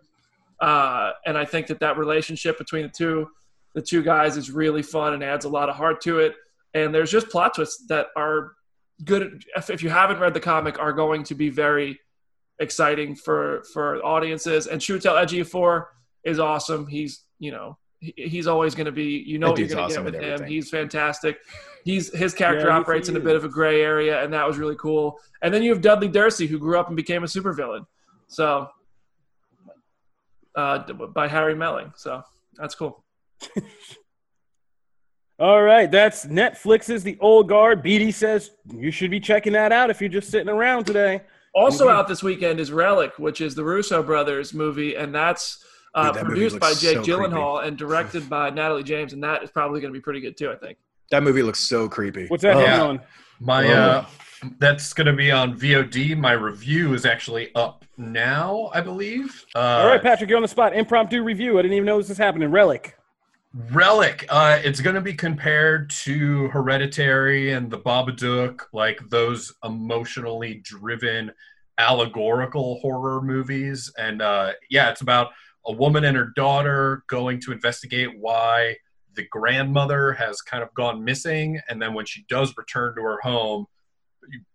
uh, and I think that that relationship between the two, the two guys, is really fun and adds a lot of heart to it. And there's just plot twists that are good. If, if you haven't read the comic, are going to be very exciting for for audiences. And Chiwetel Ejiofor is awesome. He's you know he, he's always going to be you know That what you're going to awesome get with with him. He's fantastic. He's his character Yeah, operates in a bit of a gray area, and that was really cool. And then you have Dudley Dursley, who grew up and became a supervillain. So uh, by Harry Melling. So that's cool. All right, that's Netflix's The Old Guard. BD says you should be checking that out if you're just sitting around today. Also Mhm. out this weekend is Relic, which is the Russo brothers movie, and that's uh, Dude, that produced by Jake so Gyllenhaal and directed by Natalie James, and that is probably going to be pretty good too. I think. That movie looks so creepy. What's that Oh. Yeah. on? My Oh. uh, that's going to be on VOD. My review is actually up now, I believe. Uh, All right, Patrick, you're on the spot. Impromptu review. I didn't even know this was happening. Relic. Relic. Uh, it's going to be compared to Hereditary and The Babadook, like those emotionally driven, allegorical horror movies. And uh, yeah, it's about a woman and her daughter going to investigate why the grandmother has kind of gone missing. And then when she does return to her home,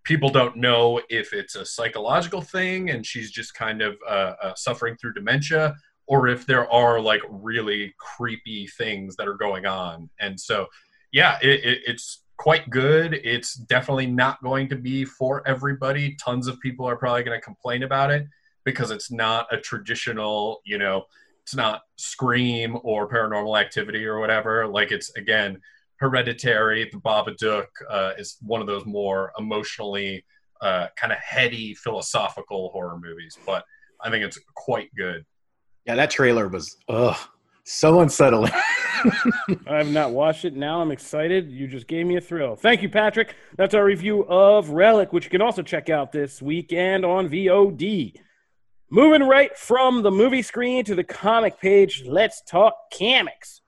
people don't know if it's a psychological thing and she's just kind of uh, uh, suffering through dementia or if there are like really creepy things that are going on. And so, yeah, it, it, it's quite good. It's definitely not going to be for everybody. Tons of people are probably going to complain about it because it's not a traditional, you know, it's not Scream or Paranormal Activity or whatever. Like it's again, Hereditary, The Babadook uh, is one of those more emotionally uh, kind of heady philosophical horror movies. But I think it's quite good. Yeah, that trailer was ugh so unsettling. I have not watched it. Now I'm excited. You just gave me a thrill. Thank you, Patrick. That's our review of Relic, which you can also check out this weekend on VOD. Moving right from the movie screen to the comic page, let's talk comics.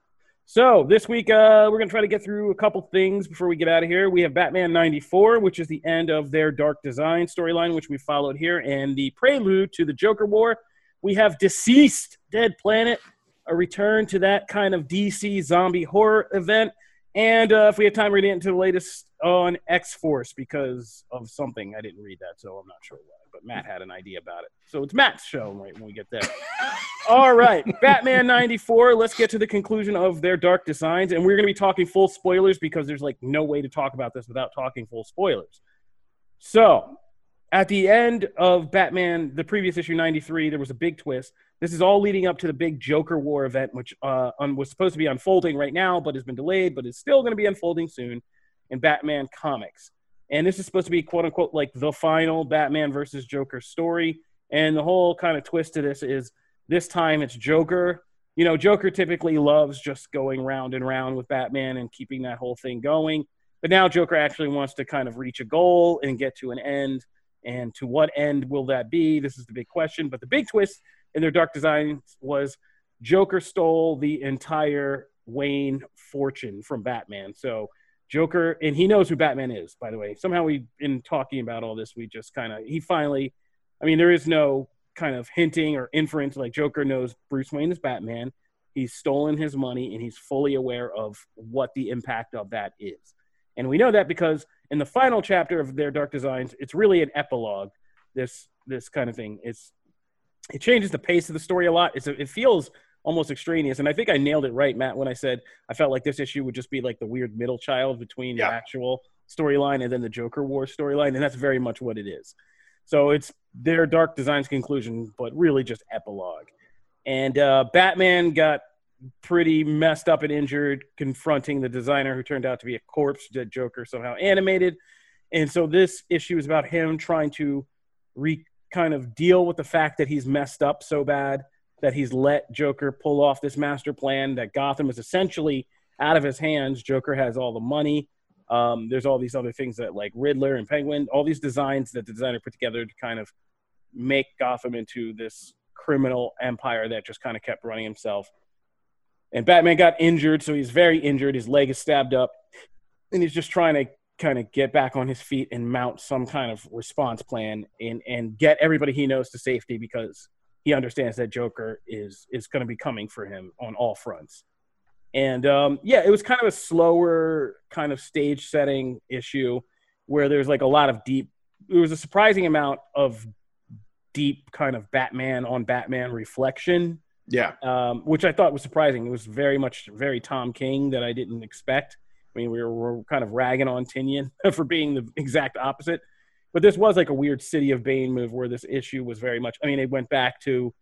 So this week, uh, we're to try to get through a couple things before we get out of here. We have Batman 94, which is the end of their Dark Design storyline, which we followed here, and the prelude to the Joker War. We have DCeased, Dead Planet, a return to that kind of DC zombie horror event. And uh, if we have time, we're going to get into the latest on X Force because of something. I didn't read that, so I'm not sure why. But Matt had an idea about it. So it's Matt's show right when we get there. All right, Batman 94. Let's get to the conclusion of their dark designs. And we're going to be talking full spoilers because there's like no way to talk about this without talking full spoilers. So at the end of Batman, the previous issue 93, there was a big twist. This is all leading up to the big Joker War event, which uh, un- was supposed to be unfolding right now, but has been delayed, but is still going to be unfolding soon in Batman comics. And this is supposed to be quote unquote like the final Batman versus Joker story. And the whole kind of twist to this is This time it's Joker. You know, Joker typically loves just going round and round with Batman and keeping that whole thing going. But now Joker actually wants to kind of reach a goal and get to an end. And to what end will that be? This is the big question. But the big twist in their dark design was Joker stole the entire Wayne fortune from Batman. So Joker, and he knows who Batman is, by the way. Somehow we, in talking about all this, we just kind of, he finally, I mean, there is no kind of hinting or inference like Joker knows Bruce Wayne is Batman. He's stolen his money and he's fully aware of what the impact of that is. And we know that because in the final chapter of their Dark Designs, it's really an epilogue. This this kind of thing. It's it changes the pace of the story a lot. It's a, it feels almost extraneous, and I think I nailed it right, Matt, when I said I felt like this issue would just be like the weird middle child between Yeah. the actual storyline and then the Joker War storyline, and that's very much what it is. So it's their Dark Designs conclusion, but really just epilogue. And uh, Batman got pretty messed up and injured confronting the designer who turned out to be a corpse that Joker somehow animated. And so this issue is about him trying to re kind of deal with the fact that he's messed up so bad that he's let Joker pull off this master plan that Gotham is essentially out of his hands. Joker has all the money. Um, there's all these other things that like Riddler and Penguin, all these designs that the designer put together to kind of make Gotham into this criminal empire that just kind of kept running himself. And Batman got injured, so he's very injured. His leg is stabbed up, and he's just trying to kind of get back on his feet and mount some kind of response plan and and get everybody he knows to safety because he understands that Joker is is going to be coming for him on all fronts. And um, yeah, it was kind of a slower kind of stage setting issue where there's like a lot of deep. There was a surprising amount of deep kind of Batman on Batman reflection Yeah. um, which I thought was surprising. It was very much very Tom King that I didn't expect. I mean, we were, we were kind of ragging on Tynion for being the exact opposite, but this was like a weird City of Bane move where this issue was very much. I mean, it went back to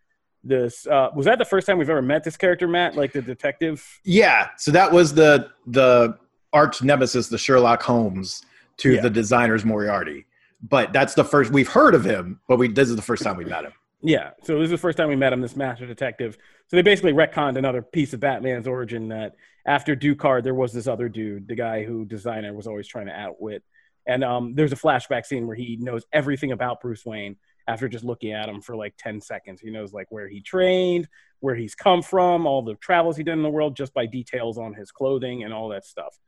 this. Uh, was that the first time we've ever met this character, Matt? Like the detective? Yeah. So that was the the arch nemesis, the Sherlock Holmes, to Yeah. the designer's Moriarty. But that's the first we've heard of him, but we this is the first time we met him. Yeah. So this is the first time we met him, this master detective. So they basically retconned another piece of Batman's origin that after Ducard, there was this other dude, the guy who designer was always trying to outwit. And um, there's a flashback scene where he knows everything about Bruce Wayne after just looking at him for like 10 seconds. He knows like where he trained, where he's come from, all the travels he did in the world just by details on his clothing and all that stuff.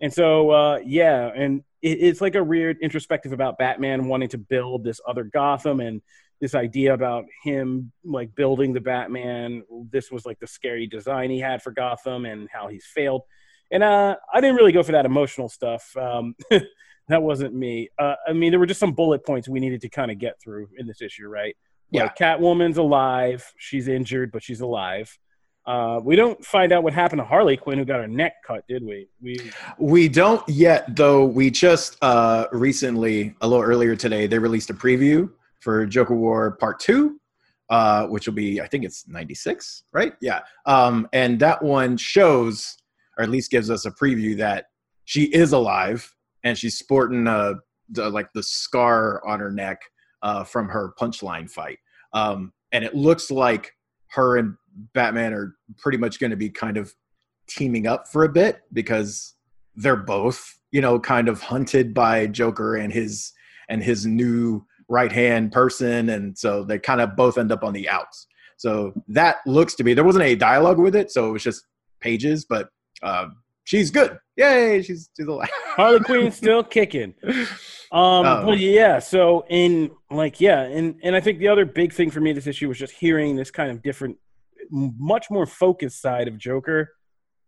And so, uh, yeah, and it, it's like a weird introspective about Batman wanting to build this other Gotham and this idea about him like building the Batman. This was like the scary design he had for Gotham and how he's failed. And uh, I didn't really go for that emotional stuff. Um, that wasn't me. Uh, I mean, there were just some bullet points we needed to kind of get through in this issue, right? Yeah. Like Catwoman's alive. She's injured, but she's alive. Uh, we don't find out what happened to Harley Quinn, who got her neck cut, did we? We We don't yet, though. We just uh, recently, a little earlier today, they released a preview for Joker War Part Two, uh, which will be, I think it's '96, right? Yeah. Um, and that one shows, or at least gives us a preview that she is alive and she's sporting uh, the, like the scar on her neck uh, from her punchline fight. Um, and it looks like her and Batman are pretty much going to be kind of teaming up for a bit because they're both you know kind of hunted by joker and his and his new right hand person and so they kind of both end up on the outs so that looks to be there wasn't any dialogue with it so it was just pages but uh, she's good yay she's she's alive Harley Quinn's still kicking. Um, Oh. but yeah, so in like yeah, and and I think the other big thing for me this issue was just hearing this kind of different, much more focused side of Joker,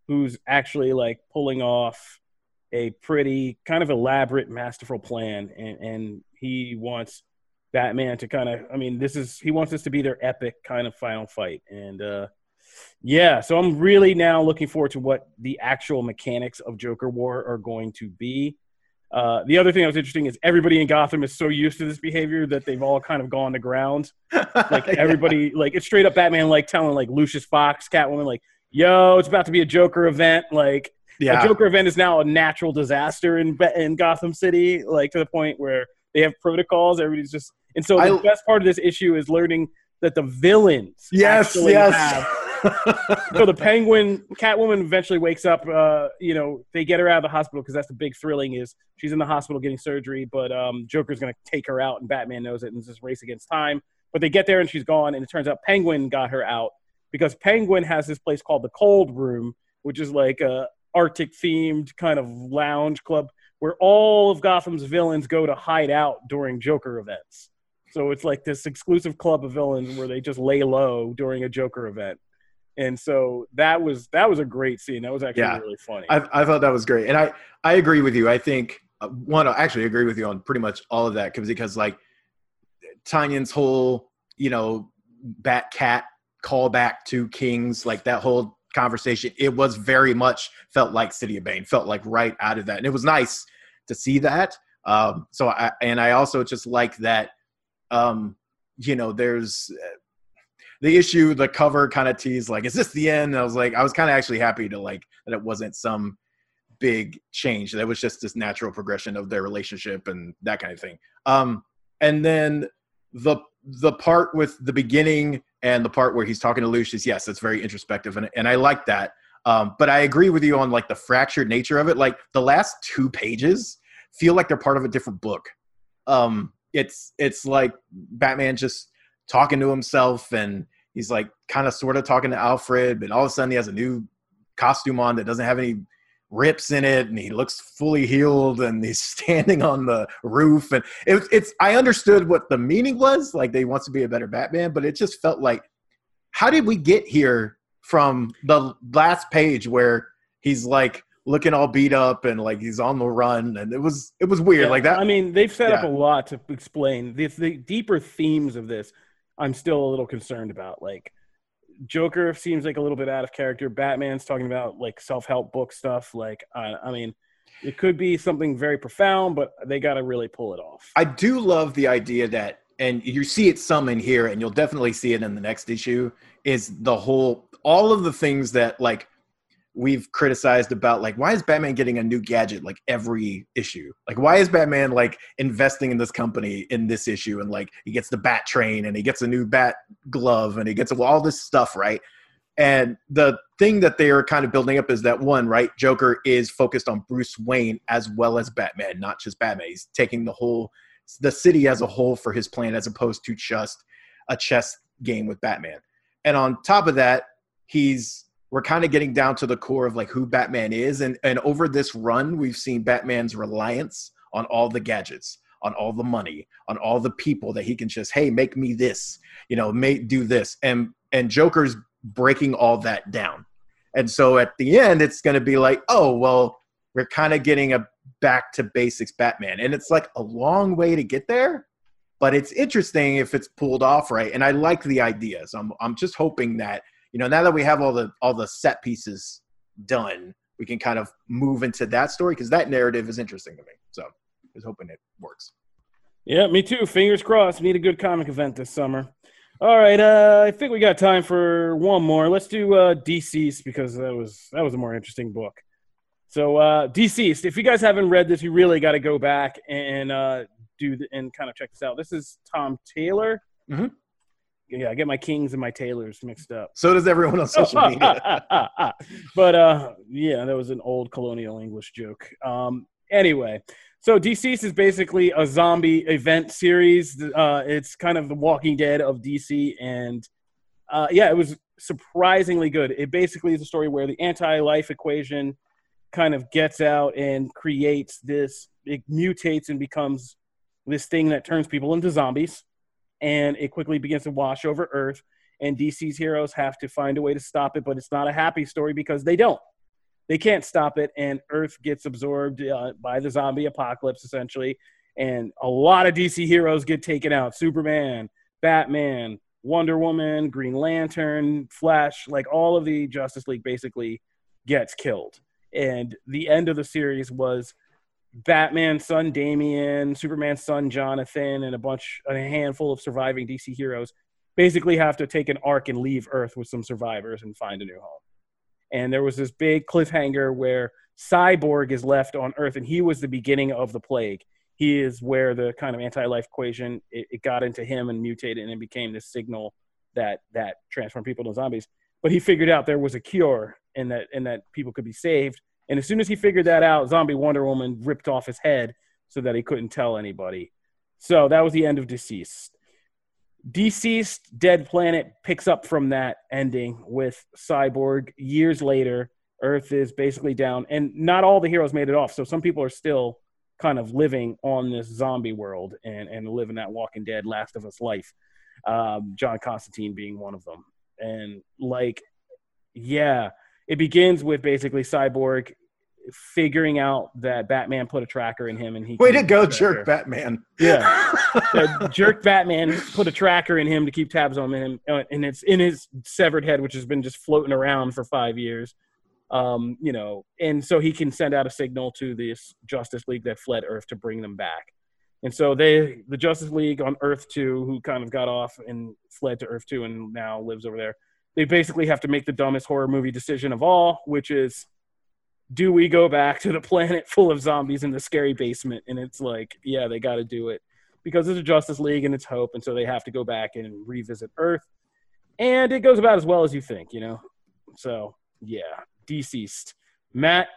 who's actually like pulling off a pretty kind of elaborate, masterful plan, and and he wants Batman to kind of, I mean, this is he wants this to be their epic kind of final fight, and uh, yeah, so I'm really now looking forward to what the actual mechanics of Joker War are going to be. Uh, the other thing that was interesting is everybody in Gotham is so used to this behavior that they've all kind of gone to ground. Like everybody, like it's straight up Batman, like telling like Lucius Fox, Catwoman, like, "Yo, it's about to be a Joker event." Like yeah a Joker event is now a natural disaster in in Gotham City, like to the point where they have protocols. Everybody's just, and so the I- best part of this issue is learning that the villains Yes, actually yes. have. so the penguin catwoman eventually wakes up uh you know they get her out of the hospital because that's the big thrilling is she's in the hospital getting surgery but um joker's gonna take her out and batman knows it and it's this race against time but they get there and she's gone and it turns out penguin got her out because penguin has this place called the cold room which is like a arctic themed kind of lounge club where all of gotham's villains go to hide out during joker events so it's like this exclusive club of villains where they just lay low during a joker event and so that was that was a great scene. That was actually Yeah. really funny. I, I thought that was great, and I I agree with you. I think uh, one, I actually agree with you on pretty much all of that because because like Tynion's whole you know Bat Cat callback to Kings, like that whole conversation, it was very much felt like City of Bane, felt like right out of that, and it was nice to see that. Um, so I and I also just like that. Um, you know, there's uh, the issue, the cover kind of teased like, is this the end? And I was like, I was kind of actually happy to like that it wasn't some big change. That was just this natural progression of their relationship and that kind of thing. Um, and then the the part with the beginning and the part where he's talking to Lucius, yes, it's very introspective, and and I like that. Um, but I agree with you on like the fractured nature of it. Like the last two pages feel like they're part of a different book. Um, it's it's like Batman just talking to himself and he's like kind of sort of talking to Alfred, but all of a sudden he has a new costume on that doesn't have any rips in it and he looks fully healed and he's standing on the roof and it, it's I understood what the meaning was like they wants to be a better Batman but it just felt like how did we get here from the last page where he's like looking all beat up and like he's on the run and it was it was weird Yeah, like that I mean, they've set up a lot to explain the, the deeper themes of this. I'm still a little concerned about. Like, Joker seems like a little bit out of character. Batman's talking about like self-help book stuff. Like, I, I mean, it could be something very profound, but they got to really pull it off. I do love the idea that, and you see it some in here, and you'll definitely see it in the next issue. Is the whole all of the things that like we've criticized about like why is Batman getting a new gadget like every issue? Like why is Batman like investing in this company in this issue and like he gets the bat train and he gets a new bat glove and he gets all this stuff, right? And the thing that they are kind of building up is that one, right? Joker is focused on Bruce Wayne as well as Batman, not just Batman. He's taking the whole the city as a whole for his plan as opposed to just a chess game with Batman. And on top of that, he's we're kind of getting down to the core of like who Batman is and and over this run we've seen Batman's reliance on all the gadgets, on all the money, on all the people that he can just hey, make me this, you know, make do this. And and Joker's breaking all that down. And so at the end it's going to be like, "Oh, well, we're kind of getting a back to basics Batman." And it's like a long way to get there, but it's interesting if it's pulled off right. And I like the idea. So I'm I'm just hoping that, you know, now that we have all the all the set pieces done, we can kind of move into that story because that narrative is interesting to me. So I was hoping it works. Yeah, me too. Fingers crossed. Need a good comic event this summer. All right, uh, I think we got time for one more. Let's do uh, DCeased because that was that was a more interesting book. So uh, DCeased. If you guys haven't read this, you really got to go back and uh, do the, and kind of check this out. This is Tom Taylor. Mhm. Yeah, I get my Kings and my Taylors mixed up. So does everyone on social media. but uh, yeah, that was an old colonial English joke. Um, anyway, so DCeased is basically a zombie event series. Uh, it's kind of the Walking Dead of DC, and uh, yeah, it was surprisingly good. It basically is a story where the anti-life equation kind of gets out and creates this. It mutates and becomes this thing that turns people into zombies, and it quickly begins to wash over Earth and DC's heroes have to find a way to stop it, but it's not a happy story because they don't. They can't stop it, and Earth gets absorbed uh, by the zombie apocalypse, essentially. And a lot of DC heroes get taken out Superman, Batman, Wonder Woman, Green Lantern, Flash like all of the Justice League basically gets killed. And the end of the series was Batman's son Damian, Superman's son Jonathan, and a bunch, a handful of surviving DC heroes basically have to take an arc and leave Earth with some survivors and find a new home. And there was this big cliffhanger where Cyborg is left on Earth, and he was the beginning of the plague. He is where the kind of anti-life equation it, it got into him and mutated, and became this signal that that transformed people into zombies. But he figured out there was a cure and that and that people could be saved. And as soon as he figured that out, Zombie Wonder Woman ripped off his head so that he couldn't tell anybody. So that was the end of DCeased. Deceased Dead Planet picks up from that ending with Cyborg years later. Earth is basically down, and not all the heroes made it off. So some people are still kind of living on this zombie world and, and living that Walking Dead, Last of Us life. Um, John Constantine being one of them. And like, yeah, it begins with basically Cyborg figuring out that Batman put a tracker in him, and he way to go, jerk Batman. Yeah, jerk Batman put a tracker in him to keep tabs on him, uh, and it's in his severed head, which has been just floating around for five years. Um, you know, and so he can send out a signal to this Justice League that fled Earth to bring them back. And so they, the Justice League on Earth Two, who kind of got off and fled to Earth Two and now lives over there, they basically have to make the dumbest horror movie decision of all, which is do we go back to the planet full of zombies in the scary basement? And it's like, yeah, they got to do it because it's a Justice League and it's Hope, and so they have to go back and revisit Earth. And it goes about as well as you think, you know. So yeah, DCeased. Matt,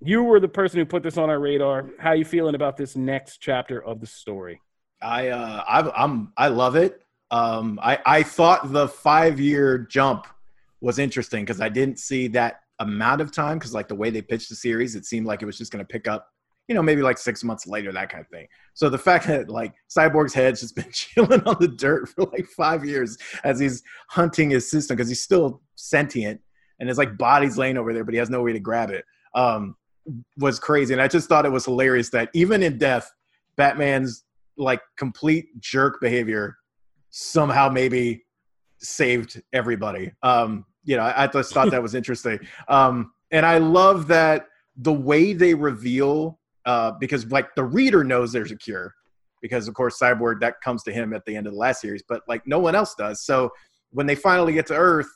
you were the person who put this on our radar. How you feeling about this next chapter of the story? I uh, I, I'm I love it. Um, I I thought the five year jump was interesting because I didn't see that amount of time because like the way they pitched the series, it seemed like it was just going to pick up, you know, maybe like six months later, that kind of thing. So the fact that like Cyborg's head's just been chilling on the dirt for like five years as he's hunting his system because he's still sentient and his like body's laying over there, but he has no way to grab it. Um, was crazy, and I just thought it was hilarious that even in death, Batman's like complete jerk behavior somehow maybe saved everybody. Um, you know, I, I just thought that was interesting. Um, and I love that the way they reveal, uh, because like the reader knows there's a cure, because of course Cyborg that comes to him at the end of the last series, but like no one else does. So when they finally get to Earth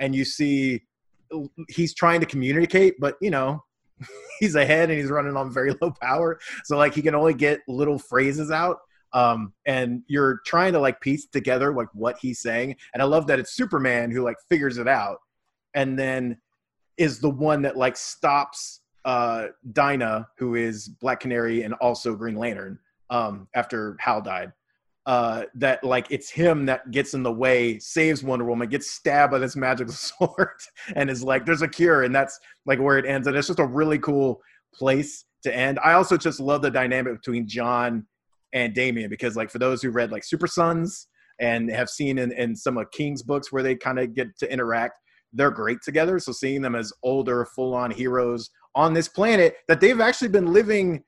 and you see he's trying to communicate, but you know, he's ahead and he's running on very low power, so like he can only get little phrases out. Um, and you're trying to like piece together like what he's saying. And I love that it's Superman who like figures it out, and then is the one that like stops uh, Dinah, who is Black Canary and also Green Lantern, um, after Hal died. Uh, that like it's him that gets in the way, saves Wonder Woman, gets stabbed by this magical sword, and is like, "There's a cure," and that's like where it ends. And it's just a really cool place to end. I also just love the dynamic between John and Damian because like for those who read like Super Sons and have seen in, in some of King's books where they kind of get to interact, they're great together. So seeing them as older, full-on heroes on this planet that they've actually been living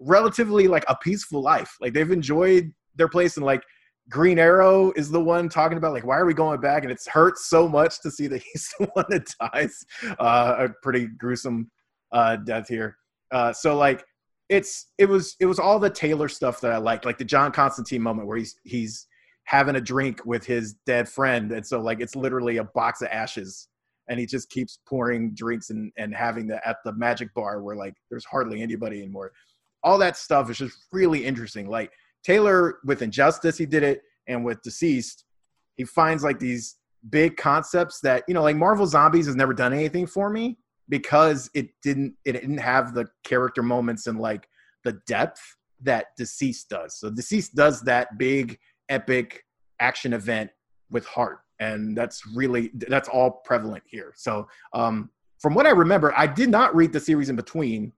relatively like a peaceful life. Like they've enjoyed their place and like Green Arrow is the one talking about like why are we going back and it's hurts so much to see that he's the one that dies uh, a pretty gruesome uh, death here. Uh, so like it's it was it was all the Taylor stuff that I liked, like the John Constantine moment where he's he's having a drink with his dead friend, and so like it's literally a box of ashes, and he just keeps pouring drinks and and having the at the magic bar where like there's hardly anybody anymore. All that stuff is just really interesting. Like Taylor with Injustice, he did it, and with DCeased, he finds like these big concepts that you know, like Marvel Zombies has never done anything for me because it didn't it didn't have the character moments and like the depth that DCeased does. So DCeased does that big epic action event with heart and that's really that's all prevalent here. So um from what I remember, I did not read the series in between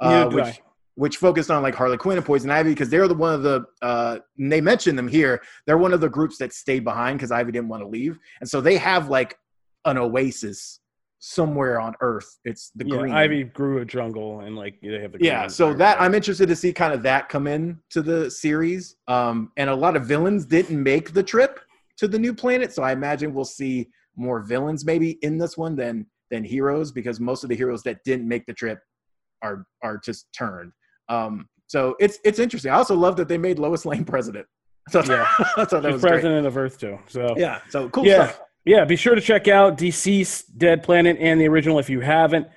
uh, which which focused on like Harley Quinn and Poison Ivy because they're the one of the uh, they mentioned them here. They're one of the groups that stayed behind because Ivy didn't want to leave, and so they have like an oasis somewhere on Earth. It's the yeah, green. Ivy grew a jungle and like they have the yeah. So that I'm interested to see kind of that come in to the series. Um, and a lot of villains didn't make the trip to the new planet, so I imagine we'll see more villains maybe in this one than than heroes because most of the heroes that didn't make the trip are are just turned. Um, so it's it's interesting. I also love that they made Lois Lane president. So Yeah. Thought that She's was great. president of Earth too. So Yeah. So cool yeah, stuff. Yeah. Be sure to check out DCeased, Dead Planet, and the original if you haven't.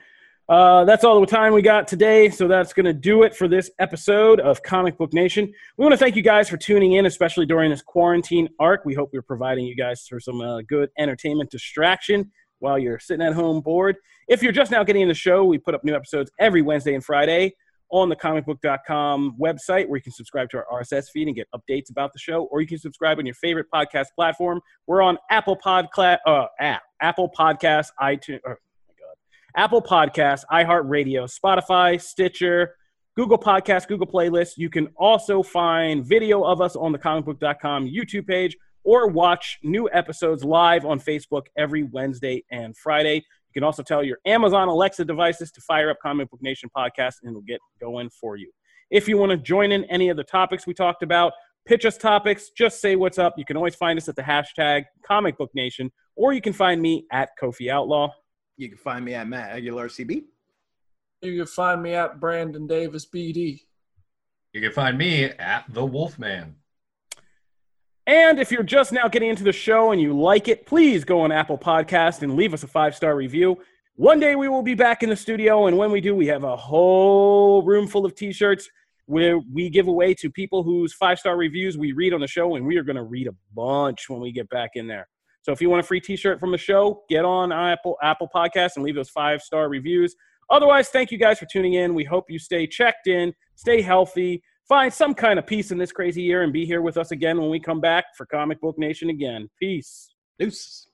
Uh, that's all the time we got today. So that's going to do it for this episode of Comic Book Nation. We want to thank you guys for tuning in, especially during this quarantine arc. We hope we're providing you guys for some uh, good entertainment distraction while you're sitting at home bored. If you're just now getting in the show, we put up new episodes every Wednesday and Friday on the comicbook.com website where you can subscribe to our RSS feed and get updates about the show, or you can subscribe on your favorite podcast platform. We're on Apple Podcast, uh, app, Apple Podcast, iTunes, oh my God, Apple Podcasts, iHeartRadio, Spotify, Stitcher, Google Podcasts, Google Playlists. You can also find video of us on the comicbook.com YouTube page or watch new episodes live on Facebook every Wednesday and Friday. You can also tell your Amazon Alexa devices to fire up Comic Book Nation podcast and it'll get going for you. If you want to join in any of the topics we talked about, pitch us topics, just say what's up. You can always find us at the hashtag Comic Book Nation, or you can find me at Kofi Outlaw. You can find me at Matt Aguilar CB. You can find me at Brandon Davis BD. You can find me at the Wolfman. And if you're just now getting into the show and you like it, please go on Apple Podcast and leave us a five star review. One day we will be back in the studio, and when we do, we have a whole room full of T-shirts where we give away to people whose five star reviews we read on the show, and we are going to read a bunch when we get back in there. So if you want a free T-shirt from the show, get on Apple Apple Podcasts and leave those five star reviews. Otherwise, thank you guys for tuning in. We hope you stay checked in, stay healthy, find some kind of peace in this crazy year, and be here with us again when we come back for Comic Book Nation again. Peace. Deuces.